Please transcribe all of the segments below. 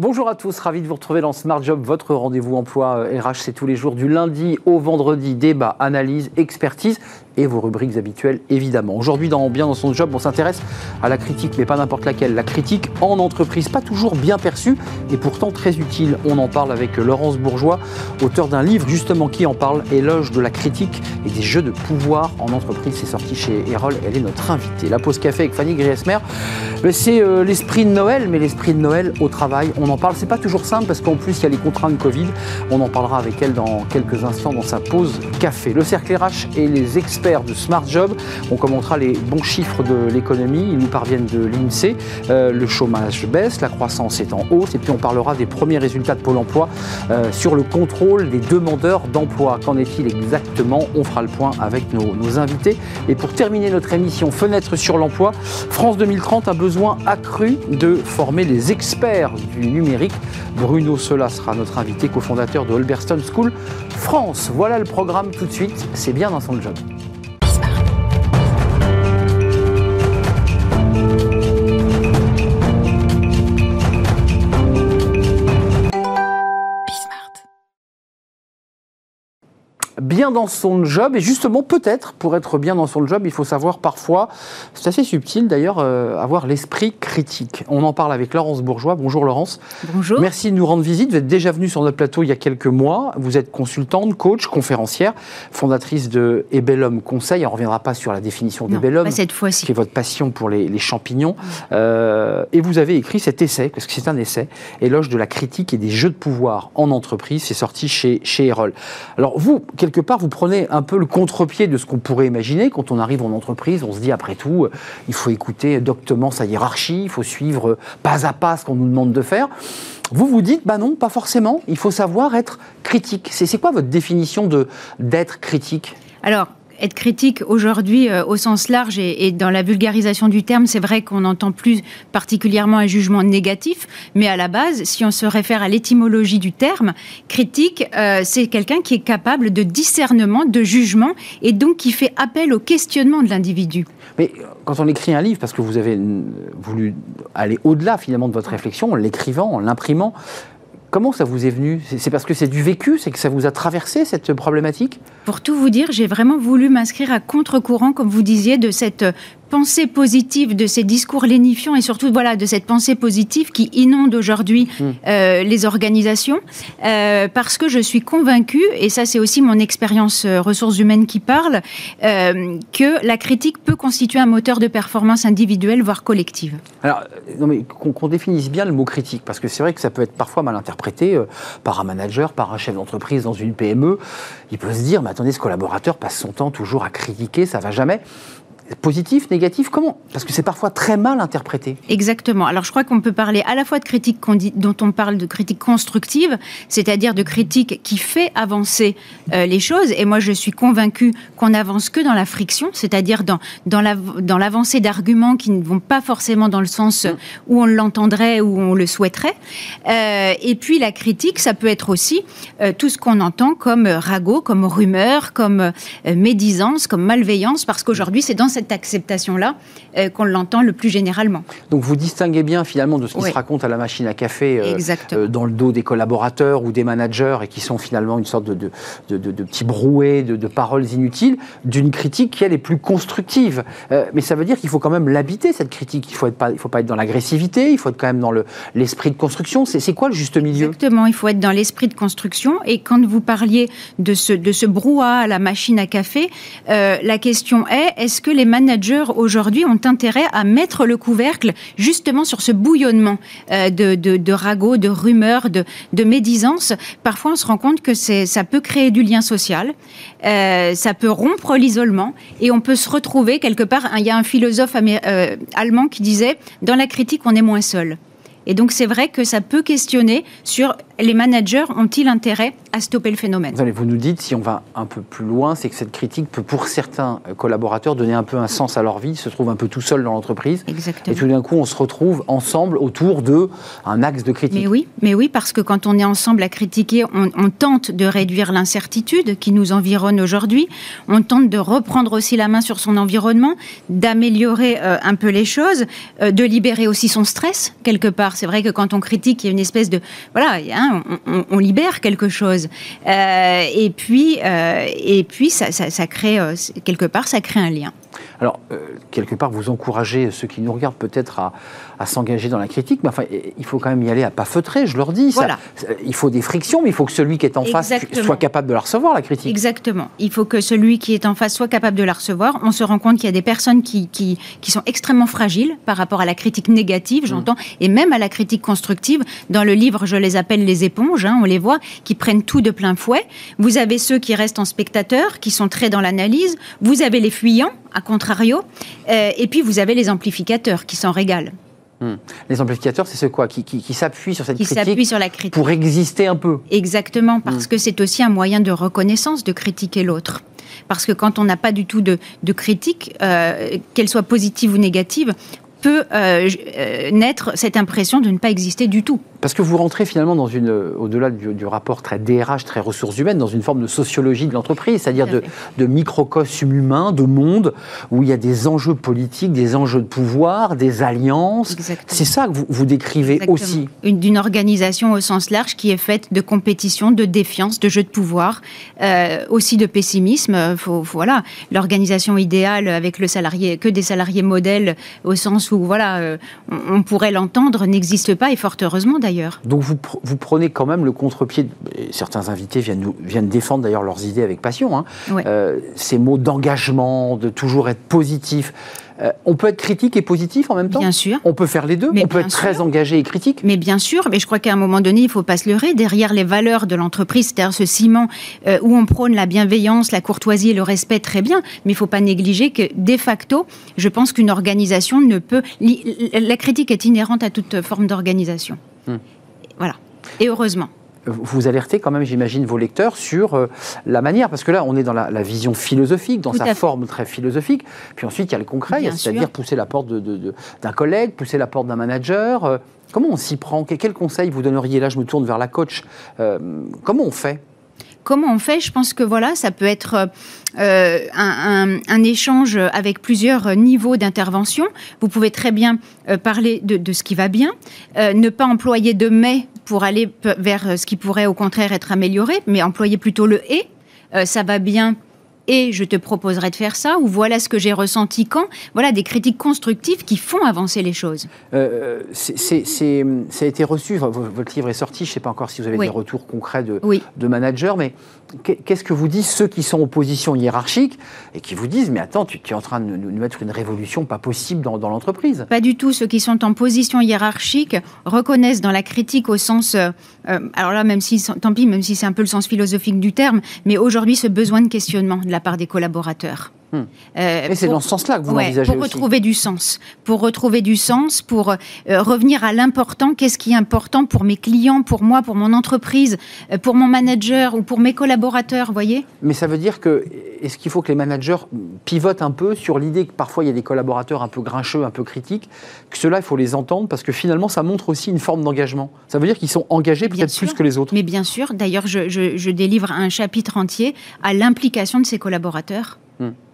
Bonjour à tous, ravi de vous retrouver dans Smart Job, votre rendez-vous emploi RH, euh, c'est tous les jours du lundi au vendredi, débat, analyse, expertise et vos rubriques habituelles évidemment. Aujourd'hui dans Bien dans son job, on s'intéresse à la critique, mais pas n'importe laquelle. La critique en entreprise, pas toujours bien perçue et pourtant très utile. On en parle avec Laurence Bourgeois, auteur d'un livre justement qui en parle, Éloge de la critique et des jeux de pouvoir en entreprise. C'est sorti chez Erol, elle est notre invitée. La pause café avec Fanny Griesmer, c'est euh, l'esprit de Noël, mais l'esprit de Noël au travail. On en parle, c'est pas toujours simple parce qu'en plus il y a les contraintes Covid. On en parlera avec elle dans quelques instants dans sa pause café. Le cercle RH et les experts de Smart Job. On commentera les bons chiffres de l'économie. Ils nous parviennent de l'INSEE. Euh, le chômage baisse, la croissance est en hausse. Et puis on parlera des premiers résultats de Pôle emploi euh, sur le contrôle des demandeurs d'emploi. Qu'en est-il exactement? On fera le point avec nos, nos invités. Et pour terminer notre émission Fenêtre sur l'emploi, France 2030 a besoin accru de former les experts du numérique. Bruno Sola sera notre invité, cofondateur de Holberston School France. Voilà le programme tout de suite. C'est bien dans son job. Bien dans son job. Et justement, peut-être, pour être bien dans son job, il faut savoir parfois, c'est assez subtil d'ailleurs, euh, avoir l'esprit critique. On en parle avec Laurence Bourgeois. Bonjour Laurence. Bonjour. Merci de nous rendre visite. Vous êtes déjà venue sur notre plateau il y a quelques mois. Vous êtes consultante, coach, conférencière, fondatrice de Ebellum Conseil. On ne reviendra pas sur la définition d'Ebellum, cette fois-ci. qui est votre passion pour les, champignons. Euh, et vous avez écrit cet essai, parce que c'est un essai, Éloge de la critique et des jeux de pouvoir en entreprise. C'est sorti chez, chez Erol. Alors vous, quelque part, vous prenez un peu le contre-pied de ce qu'on pourrait imaginer. Quand on arrive en entreprise, on se dit, après tout, euh, il faut écouter doctement sa hiérarchie, il faut suivre pas à pas ce qu'on nous demande de faire. Vous vous dites, bah non, pas forcément, il faut savoir être critique. C'est quoi votre définition d'être critique? Alors, être critique aujourd'hui euh, au sens large et, dans la vulgarisation du terme, c'est vrai qu'on n'entend plus particulièrement un jugement négatif, mais à la base, si on se réfère à l'étymologie du terme, critique, euh, c'est quelqu'un qui est capable de discernement, de jugement, et donc qui fait appel au questionnement de l'individu. Mais quand on écrit un livre, parce que vous avez voulu aller au-delà finalement de votre réflexion, en l'écrivant, en l'imprimant, Comment ça vous est venu? C'est parce que c'est du vécu, c'est que ça vous a traversé cette problématique? Pour tout vous dire, j'ai vraiment voulu m'inscrire à contre-courant, comme vous disiez, de cette pensée positive de ces discours lénifiants et surtout voilà de cette pensée positive qui inonde aujourd'hui hmm. euh, les organisations euh, parce que je suis convaincue et ça c'est aussi mon expérience euh, ressources humaines qui parle que la critique peut constituer un moteur de performance individuelle voire collective. Alors non mais qu'on définisse bien le mot critique parce que c'est vrai que ça peut être parfois mal interprété par un manager, par un chef d'entreprise dans une PME. Il peut se dire mais attendez ce collaborateur passe son temps toujours à critiquer, ça va jamais positif, négatif Comment? Parce que c'est parfois très mal interprété. Exactement. Alors je crois qu'on peut parler à la fois de critique dont on parle de critique constructive, c'est-à-dire de critique qui fait avancer euh, les choses. Et moi je suis convaincue qu'on n'avance que dans la friction, c'est-à-dire dans, dans, la, dans l'avancée d'arguments qui ne vont pas forcément dans le sens où on l'entendrait, où on le souhaiterait. Euh, et puis la critique, ça peut être aussi euh, tout ce qu'on entend comme ragot, comme rumeur, comme médisance, comme malveillance, parce qu'aujourd'hui c'est dans cette cette acceptation-là euh, qu'on l'entend le plus généralement. Donc vous distinguez bien finalement de ce qui se raconte à la machine à café euh, euh, dans le dos des collaborateurs ou des managers et qui sont finalement une sorte de, de, de, petits brouets de, paroles inutiles, d'une critique qui elle est plus constructive. mais ça veut dire qu'il faut quand même l'habiter cette critique. Il ne faut, pas, il faut pas être dans l'agressivité, il faut être quand même dans l'esprit de construction. C'est quoi le juste milieu? Exactement, il faut être dans l'esprit de construction. Et quand vous parliez de ce, de ce brouhaha à la machine à café, la question est est-ce que les managers aujourd'hui ont intérêt à mettre le couvercle justement sur ce bouillonnement euh, de, de, ragots, de rumeurs, de, de médisances. Parfois, on se rend compte que ça peut créer du lien social, euh, ça peut rompre l'isolement et on peut se retrouver quelque part. Il y a un philosophe euh, allemand qui disait dans la critique, on est moins seul. Et donc c'est vrai que ça peut questionner sur les managers ont-ils intérêt à stopper le phénomène. Vous, allez, vous nous dites, si on va un peu plus loin, c'est que cette critique peut, pour certains collaborateurs, donner un peu un sens à leur vie, se trouvent un peu tout seuls dans l'entreprise. Exactement. Et tout d'un coup, on se retrouve ensemble autour de un axe de critique. Mais oui, mais oui, parce que quand on est ensemble à critiquer, on, on tente de réduire l'incertitude qui nous environne aujourd'hui. On tente de reprendre aussi la main sur son environnement, d'améliorer euh, un peu les choses, euh, de libérer aussi son stress quelque part. C'est vrai que quand on critique, il y a une espèce de voilà, hein, on, libère quelque chose. Euh, et puis, euh, et puis ça, ça, ça crée quelque part, ça crée un lien. Alors, euh, quelque part, vous encouragez ceux qui nous regardent peut-être à, à s'engager dans la critique, mais enfin, il faut quand même y aller à pas feutré, je leur dis. Voilà. Ça, il faut des frictions, mais il faut que celui qui est en Exactement. face soit capable de la recevoir, la critique. Exactement. Il faut que celui qui est en face soit capable de la recevoir. On se rend compte qu'il y a des personnes qui, qui, qui, sont extrêmement fragiles par rapport à la critique négative, j'entends, et même à la critique constructive. Dans le livre, je les appelle les éponges, hein, on les voit, qui prennent tout de plein fouet. Vous avez ceux qui restent en spectateur, qui sont très dans l'analyse. Vous avez les fuyants, à contrario. Euh, et puis, vous avez les amplificateurs qui s'en régalent. Hmm. Les amplificateurs, c'est ce quoi Qui, qui, qui s'appuient sur cette Qui critique sur la critique. pour exister un peu. Exactement, parce que c'est aussi un moyen de reconnaissance de critiquer l'autre. Parce que quand on n'a pas du tout de, de critique, euh, qu'elle soit positive ou négative, peut euh, euh, naître cette impression de ne pas exister du tout. Parce que vous rentrez finalement dans une, au-delà du, du rapport très DRH, très ressources humaines, dans une forme de sociologie de l'entreprise, c'est-à-dire de, de microcosme humain, de monde, où il y a des enjeux politiques, des enjeux de pouvoir, des alliances. C'est ça que vous, vous décrivez Exactement. aussi. Une- D'une organisation au sens large qui est faite de compétition, de défiance, de jeu de pouvoir, euh, aussi de pessimisme. Euh, Faut, faut- voilà, l'organisation idéale avec le salarié, que des salariés modèles, au sens où voilà, euh, on, on pourrait l'entendre, n'existe pas et fort heureusement d'ailleurs. Donc vous, vous prenez quand même le contre-pied, certains invités viennent, nous, viennent défendre d'ailleurs leurs idées avec passion, hein. Ouais. Euh, ces mots d'engagement, de toujours être positif. Euh, on peut être critique et positif en même temps Bien sûr. On peut faire les deux Mais On peut être très engagé et critique Mais bien sûr, mais je crois qu'à un moment donné, il faut pas se leurrer. Derrière les valeurs de l'entreprise, c'est-à-dire ce ciment euh, où on prône la bienveillance, la courtoisie et le respect, très bien. Mais il faut pas négliger que, de facto, je pense qu'une organisation ne peut. La critique est inhérente à toute forme d'organisation. Hmm. Voilà. Et heureusement. Vous alertez quand même, j'imagine, vos lecteurs sur euh, la manière, parce que là, on est dans la, la vision philosophique, dans Tout sa forme très philosophique. Puis ensuite, il y a le concret, c'est-à-dire pousser la porte d'un collègue, pousser la porte d'un manager. Euh, comment on s'y prend? Quel, quel conseil vous donneriez? Là, je me tourne vers la coach. Euh, comment on fait? Comment on fait Je pense que voilà, ça peut être euh, un, un- échange avec plusieurs niveaux d'intervention. Vous pouvez très bien euh, parler de, ce qui va bien, euh, ne pas employer de mais pour aller vers ce qui pourrait au contraire être amélioré, mais employer plutôt le et. Euh, ça va bien. Et je te proposerai de faire ça, ou voilà ce que j'ai ressenti quand. Voilà des critiques constructives qui font avancer les choses. Euh, ça a été reçu, votre livre est sorti, je ne sais pas encore si vous avez Oui. des retours concrets de, Oui. de managers, mais qu'est-ce que vous disent ceux qui sont en position hiérarchique et qui vous disent, mais attends, tu, es en train de nous mettre une révolution pas possible dans, dans l'entreprise? Pas du tout. Ceux qui sont en position hiérarchique reconnaissent dans la critique au sens, euh, euh, alors là, même si, tant pis, même si c'est un peu le sens philosophique du terme, mais aujourd'hui, ce besoin de questionnement de la part des collaborateurs. Euh, Et c'est dans ce sens-là que vous Ouais, l'envisagez pour aussi. retrouver du sens, pour retrouver du sens, pour euh, revenir à l'important. Qu'est-ce qui est important pour mes clients, pour moi, pour mon entreprise, euh, pour mon manager ou pour mes collaborateurs, voyez? Mais ça veut dire que, est-ce qu'il faut que les managers pivotent un peu sur l'idée que parfois il y a des collaborateurs un peu grincheux, un peu critiques, que ceux-là, il faut les entendre parce que finalement, ça montre aussi une forme d'engagement. Ça veut dire qu'ils sont engagés peut-être plus que les autres. Mais bien sûr, d'ailleurs, je, je- je délivre un chapitre entier à l'implication de ces collaborateurs.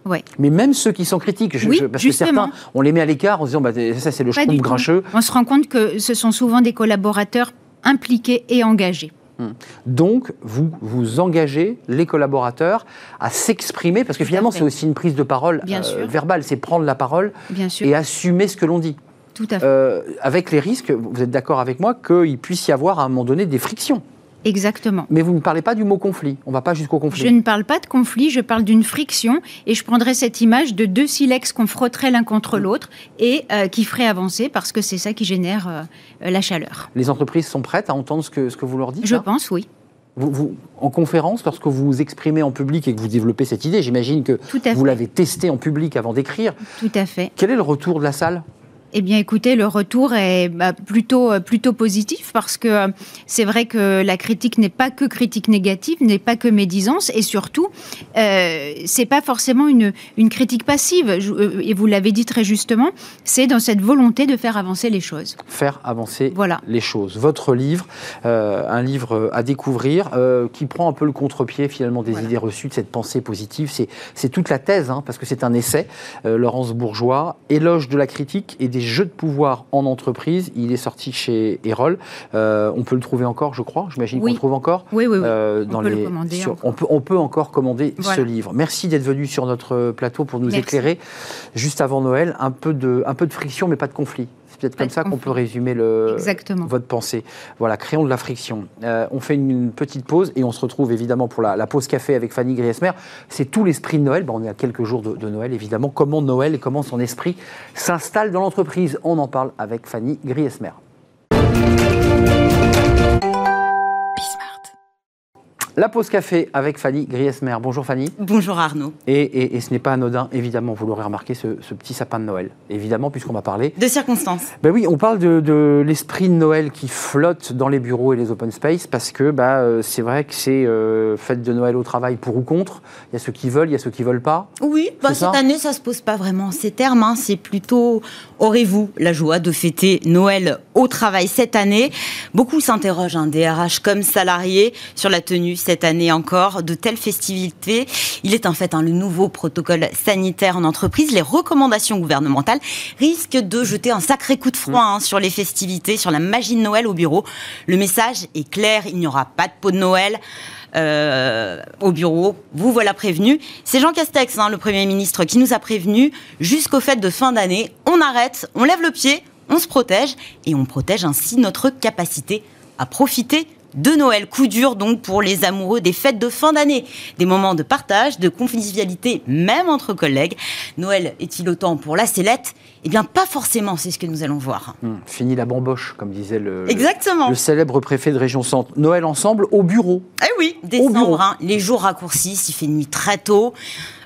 Ouais. Mais même ceux qui sont critiques, je- Oui, je- parce justement. que certains, on les met à l'écart en se disant, bah, ça c'est le tout. grincheux. On se rend compte que ce sont souvent des collaborateurs impliqués et engagés. Donc, vous, vous engagez les collaborateurs à s'exprimer, parce que finalement, c'est aussi une prise de parole Bien euh, sûr. verbale, c'est prendre la parole Bien sûr, et assumer ce que l'on dit. tout à fait. Euh, avec les risques, vous êtes d'accord avec moi, qu'il puisse y avoir à un moment donné des frictions. Exactement. Mais vous ne parlez pas du mot conflit. On ne va pas jusqu'au conflit. Je ne parle pas de conflit, je parle d'une friction et je prendrais cette image de deux silex qu'on frotterait l'un contre l'autre et euh, qui ferait avancer parce que c'est ça qui génère euh, euh, la chaleur. Les entreprises sont prêtes à entendre ce que, ce que vous leur dites Je là pense, oui. vous, vous- En conférence, lorsque vous vous exprimez en public et que vous développez cette idée, j'imagine que vous l'avez testée en public avant d'écrire. Tout à fait. Quel est le retour de la salle? Eh bien, écoutez, le retour est bah, plutôt, euh, plutôt positif parce que euh, c'est vrai que la critique n'est pas que critique négative, n'est pas que médisance et surtout, euh, c'est pas forcément une, une critique passive. Euh, et vous l'avez dit très justement, c'est dans cette volonté de faire avancer les choses. Faire avancer voilà. les choses. Votre livre, un livre à découvrir qui prend un peu le contre-pied finalement des idées reçues, de cette pensée positive. C'est toute la thèse, hein, parce que c'est un essai. Laurence Bourgeois, éloge de la critique et des des jeux de pouvoir en entreprise. Il est sorti chez Erol. Euh, on peut le trouver encore, je crois. J'imagine qu'on le trouve encore. Oui, oui, oui. Euh, on, peut le commander on, peut, on peut encore commander ce livre. Merci d'être venu sur notre plateau pour nous éclairer. Juste avant Noël, un peu, de, un peu de friction, mais pas de conflit. C'est peut-être comme ça qu'on peut résumer le, votre pensée. Voilà, créons de la friction. Euh, on fait une, petite pause et on se retrouve évidemment pour la, pause café avec Fanny Griesmer. C'est tout l'esprit de Noël. on est à quelques jours de, de, Noël, évidemment. Comment Noël et comment son esprit s'installe dans l'entreprise? On en parle avec Fanny Griesmer. La pause café avec Fanny Griesmer. Bonjour Fanny. Bonjour Arnaud. Et, ce n'est pas anodin, évidemment, vous l'aurez remarqué, ce, petit sapin de Noël. Évidemment, puisqu'on va parler. De circonstances. Ben oui, on parle de, l'esprit de Noël qui flotte dans les bureaux et les open space, parce que bah, euh, c'est vrai que c'est euh, fête de Noël au travail pour ou contre. Il y a ceux qui veulent, il y a ceux qui veulent pas. Oui, bah, cette année, ça ne se pose pas vraiment ces termes. Hein. C'est plutôt aurez-vous la joie de fêter Noël au travail cette année? Beaucoup s'interrogent, un hein, DRH comme salarié, sur la tenue cette année encore de telles festivités. Il est en fait hein, le nouveau protocole sanitaire en entreprise. Les recommandations gouvernementales risquent de jeter un sacré coup de froid hein, sur les festivités, sur la magie de Noël au bureau. Le message est clair, il n'y aura pas de pot de Noël. Euh, au bureau. Vous voilà prévenu. C'est Jean Castex, hein, le Premier ministre, qui nous a prévenu jusqu'au fait de fin d'année. On arrête, on lève le pied, on se protège et on protège ainsi notre capacité à profiter de Noël. Coup dur donc pour les amoureux des fêtes de fin d'année. Des moments de partage, de convivialité, même entre collègues. Noël est-il autant pour la sellette? Eh bien, pas forcément, c'est ce que nous allons voir. Hmm, fini la bamboche, comme disait le, Exactement. le, célèbre préfet de région centre. Noël ensemble au bureau. Eh oui, décembre, hein, les jours raccourcissent, il fait nuit très tôt.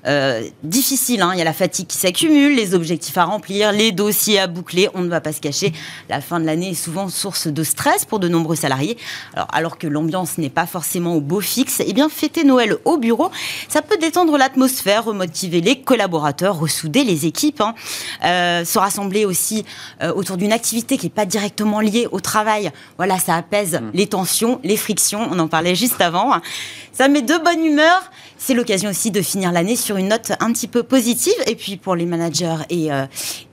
Euh, difficile. Hein. Il y a la fatigue qui s'accumule, les objectifs à remplir, les dossiers à boucler. On ne va pas se cacher. La fin de l'année est souvent source de stress pour de nombreux salariés. Alors, alors que l'ambiance n'est pas forcément au beau fixe, eh bien, fêter Noël au bureau, ça peut détendre l'atmosphère, remotiver les collaborateurs, ressouder les équipes, hein. euh, se rassembler aussi euh, autour d'une activité qui n'est pas directement liée au travail. Voilà, ça apaise mmh. les tensions, les frictions. On en parlait juste avant. Hein. Ça met de bonne humeur. C'est l'occasion aussi de finir l'année sur une note un petit peu positive. Et puis pour les managers et, euh,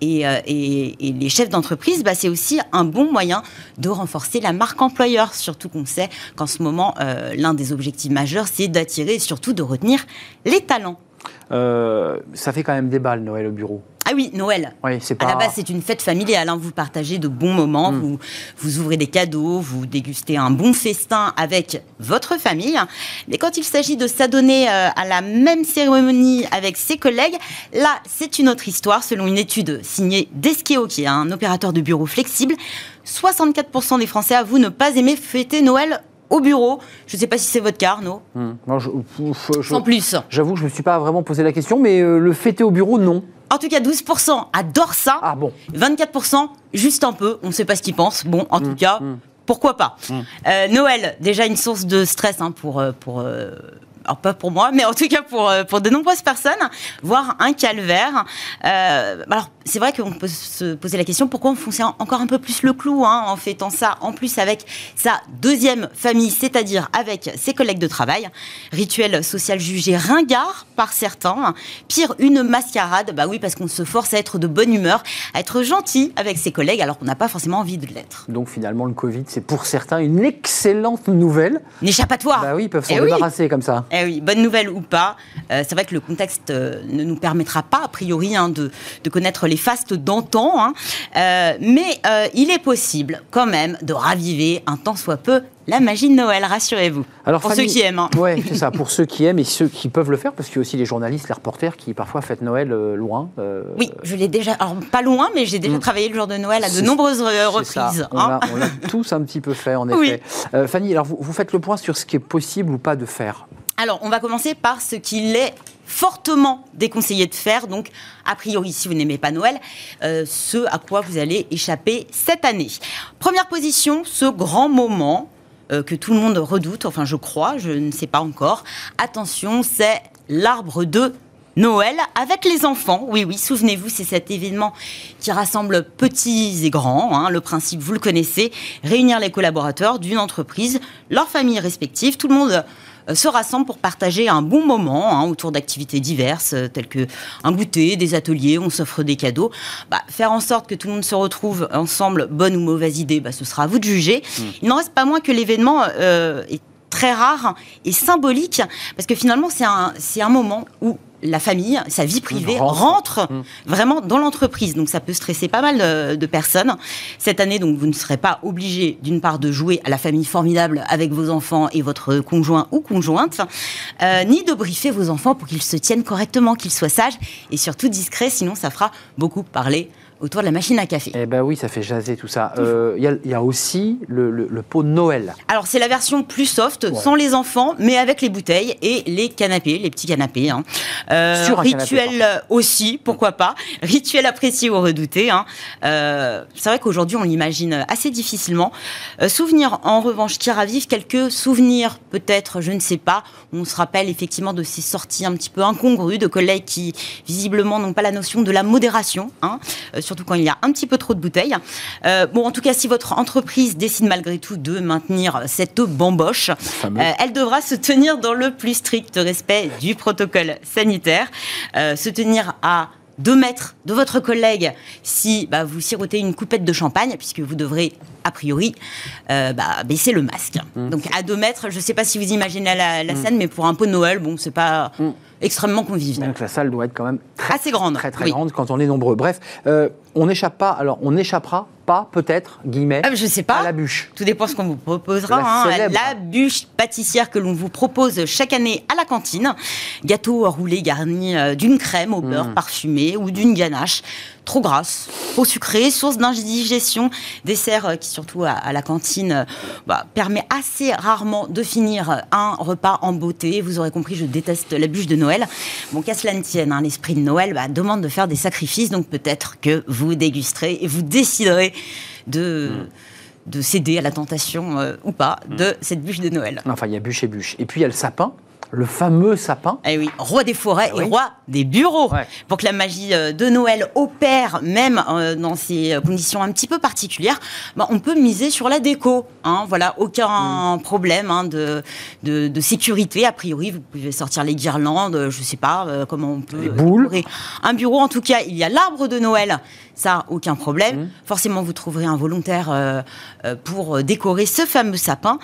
euh, et, et, les chefs d'entreprise, bah, c'est aussi un bon moyen de renforcer la marque employeur. Surtout qu'on sait qu'en ce moment, euh, l'un des objectifs majeurs, c'est d'attirer et surtout de retenir les talents. Ça fait quand même des balles Noël au bureau. Ah oui, Noël. Oui, c'est pas... À la base, c'est une fête familiale. Hein. Vous partagez de bons moments, hmm. vous, vous ouvrez des cadeaux, vous dégustez un bon festin avec votre famille. Mais quand il s'agit de s'adonner euh, à la même cérémonie avec ses collègues, là, c'est une autre histoire. Selon une étude signée d'Eskeo, qui est un opérateur de bureau flexible, 64% des Français avouent ne pas aimer fêter Noël au bureau. Je ne sais pas si c'est votre cas, Arnaud. Hmm. Sans plus. J'avoue, je ne me suis pas vraiment posé la question, mais euh, le fêter au bureau, non. En tout cas, 12% adorent ça. Ah bon 24%, juste un peu. On ne sait pas ce qu'ils pensent. Bon, en tout mmh, cas, mmh. pourquoi pas. Euh, Noël, déjà une source de stress hein, pour, euh, pour euh, alors pas pour moi, mais en tout cas pour, euh, pour de nombreuses personnes, voire un calvaire. Euh, alors c'est vrai qu'on peut se poser la question pourquoi on fonçait encore un peu plus le clou hein, en fêtant ça, en plus avec sa deuxième famille, c'est-à-dire avec ses collègues de travail. Rituel social jugé ringard par certains. Pire, une mascarade, bah oui, parce qu'on se force à être de bonne humeur, à être gentil avec ses collègues alors qu'on n'a pas forcément envie de l'être. Donc finalement, le Covid, c'est pour certains une excellente nouvelle. N'échappatoire. Bah oui, ils peuvent s'en eh débarrasser comme ça. Eh oui, bonne nouvelle ou pas, euh, c'est vrai que le contexte euh, ne nous permettra pas, a priori, hein, de, connaître les fastes d'antan, hein. euh, mais il est possible quand même de raviver un tant soit peu la magie de Noël, rassurez-vous. Alors, pour ceux qui aiment. Hein. Oui, c'est ça, pour ceux qui aiment et ceux qui peuvent le faire, parce qu'il y a aussi les journalistes, les reporters qui parfois fêtent Noël loin. Oui, je l'ai déjà, alors pas loin, mais j'ai déjà mm. travaillé le jour de Noël à de nombreuses reprises. On l'a tous un petit peu fait, en effet. Fanny, alors vous, vous faites le point sur ce qui est possible ou pas de faire Alors, on va commencer par ce qu'il est fortement déconseillé de faire. Donc, a priori, si vous n'aimez pas Noël, euh, ce à quoi vous allez échapper cette année. Première position, ce grand moment euh, que tout le monde redoute, enfin je crois, je ne sais pas encore. Attention, c'est l'arbre de Noël avec les enfants. Oui, oui, souvenez-vous, c'est cet événement qui rassemble petits et grands. Hein. le principe, vous le connaissez, réunir les collaborateurs d'une entreprise, leurs familles respectives, tout le monde se rassemblent pour partager un bon moment hein, autour d'activités diverses euh, telles que un goûter, des ateliers, on s'offre des cadeaux. Bah, faire en sorte que tout le monde se retrouve ensemble, bonne ou mauvaise idée, bah, ce sera à vous de juger. Mmh. Il n'en reste pas moins que l'événement euh, est très rare et symbolique parce que finalement c'est un, c'est un moment où la famille, sa vie privée rentre, mmh. vraiment dans l'entreprise. Donc ça peut stresser pas mal de, personnes. Cette année, donc vous ne serez pas obligé d'une part de jouer à la famille formidable avec vos enfants et votre conjoint ou conjointe, euh, ni de briefer vos enfants pour qu'ils se tiennent correctement, qu'ils soient sages et surtout discrets. Sinon, ça fera beaucoup parler autour de la machine à café. Eh ben oui, ça fait jaser tout ça. Euh, il y, a aussi le, pot de Noël. Alors c'est la version plus soft, sans les enfants, mais avec les bouteilles et les canapés, les petits canapés. Hein. Euh, rituel aussi, pourquoi pas. Rituel apprécié ou redouté. Hein. Euh, c'est vrai qu'aujourd'hui on l'imagine assez difficilement. souvenir en revanche qui ravive quelques souvenirs, peut-être, je ne sais pas. On se rappelle effectivement de ces sorties un petit peu incongrues de collègues qui visiblement n'ont pas la notion de la modération. Hein surtout quand il y a un petit peu trop de bouteilles. Euh, bon, en tout cas, si votre entreprise décide malgré tout de maintenir cette bamboche, euh, elle devra se tenir dans le plus strict respect du protocole sanitaire, euh, se tenir à deux mètres de votre collègue si bah, vous sirotez une coupette de champagne, puisque vous devrez, a priori, bah, baisser le masque. Mmh. Donc à deux mètres, je ne sais pas si vous imaginez la, mmh. scène, mais pour un pot de Noël, bon, c'est pas... Mmh extrêmement convivial. Donc la salle doit être quand même très, assez grande, très très grande quand on est nombreux. Bref, euh, on n'échappe pas. Alors on n'échappera pas, peut-être, guillemets, ah, je sais pas. à la bûche. Tout dépend ce qu'on vous proposera. La, hein. la bûche pâtissière que l'on vous propose chaque année à la cantine. Gâteau roulé garni euh, d'une crème au beurre mmh. parfumé ou d'une ganache trop grasse, trop sucrée, source d'indigestion, dessert euh, qui surtout à, la cantine bah, permet assez rarement de finir un repas en beauté. Vous aurez compris, je déteste la bûche de Noël. Bon, qu'à cela ne tienne, hein, l'esprit de Noël bah, demande de faire des sacrifices, donc peut-être que vous dégusterez et vous déciderez de... Mm. de céder à la tentation euh, ou pas de mm. cette bûche de Noël. Enfin, il y a bûche et bûche. Et puis il y a le sapin le fameux sapin. Eh oui, roi des forêts et roi des bureaux. Pour que la magie euh, de Noël opère, même euh, dans ces conditions un petit peu particulières, bah, on peut miser sur la déco. Hein, voilà, aucun mm. problème hein, de, de, sécurité. A priori, vous pouvez sortir les guirlandes, je ne sais pas euh, comment on peut. Les boules. Un bureau, en tout cas, il y a l'arbre de Noël. Ça, aucun problème. Mm. Forcément, vous trouverez un volontaire pour décorer ce fameux sapin.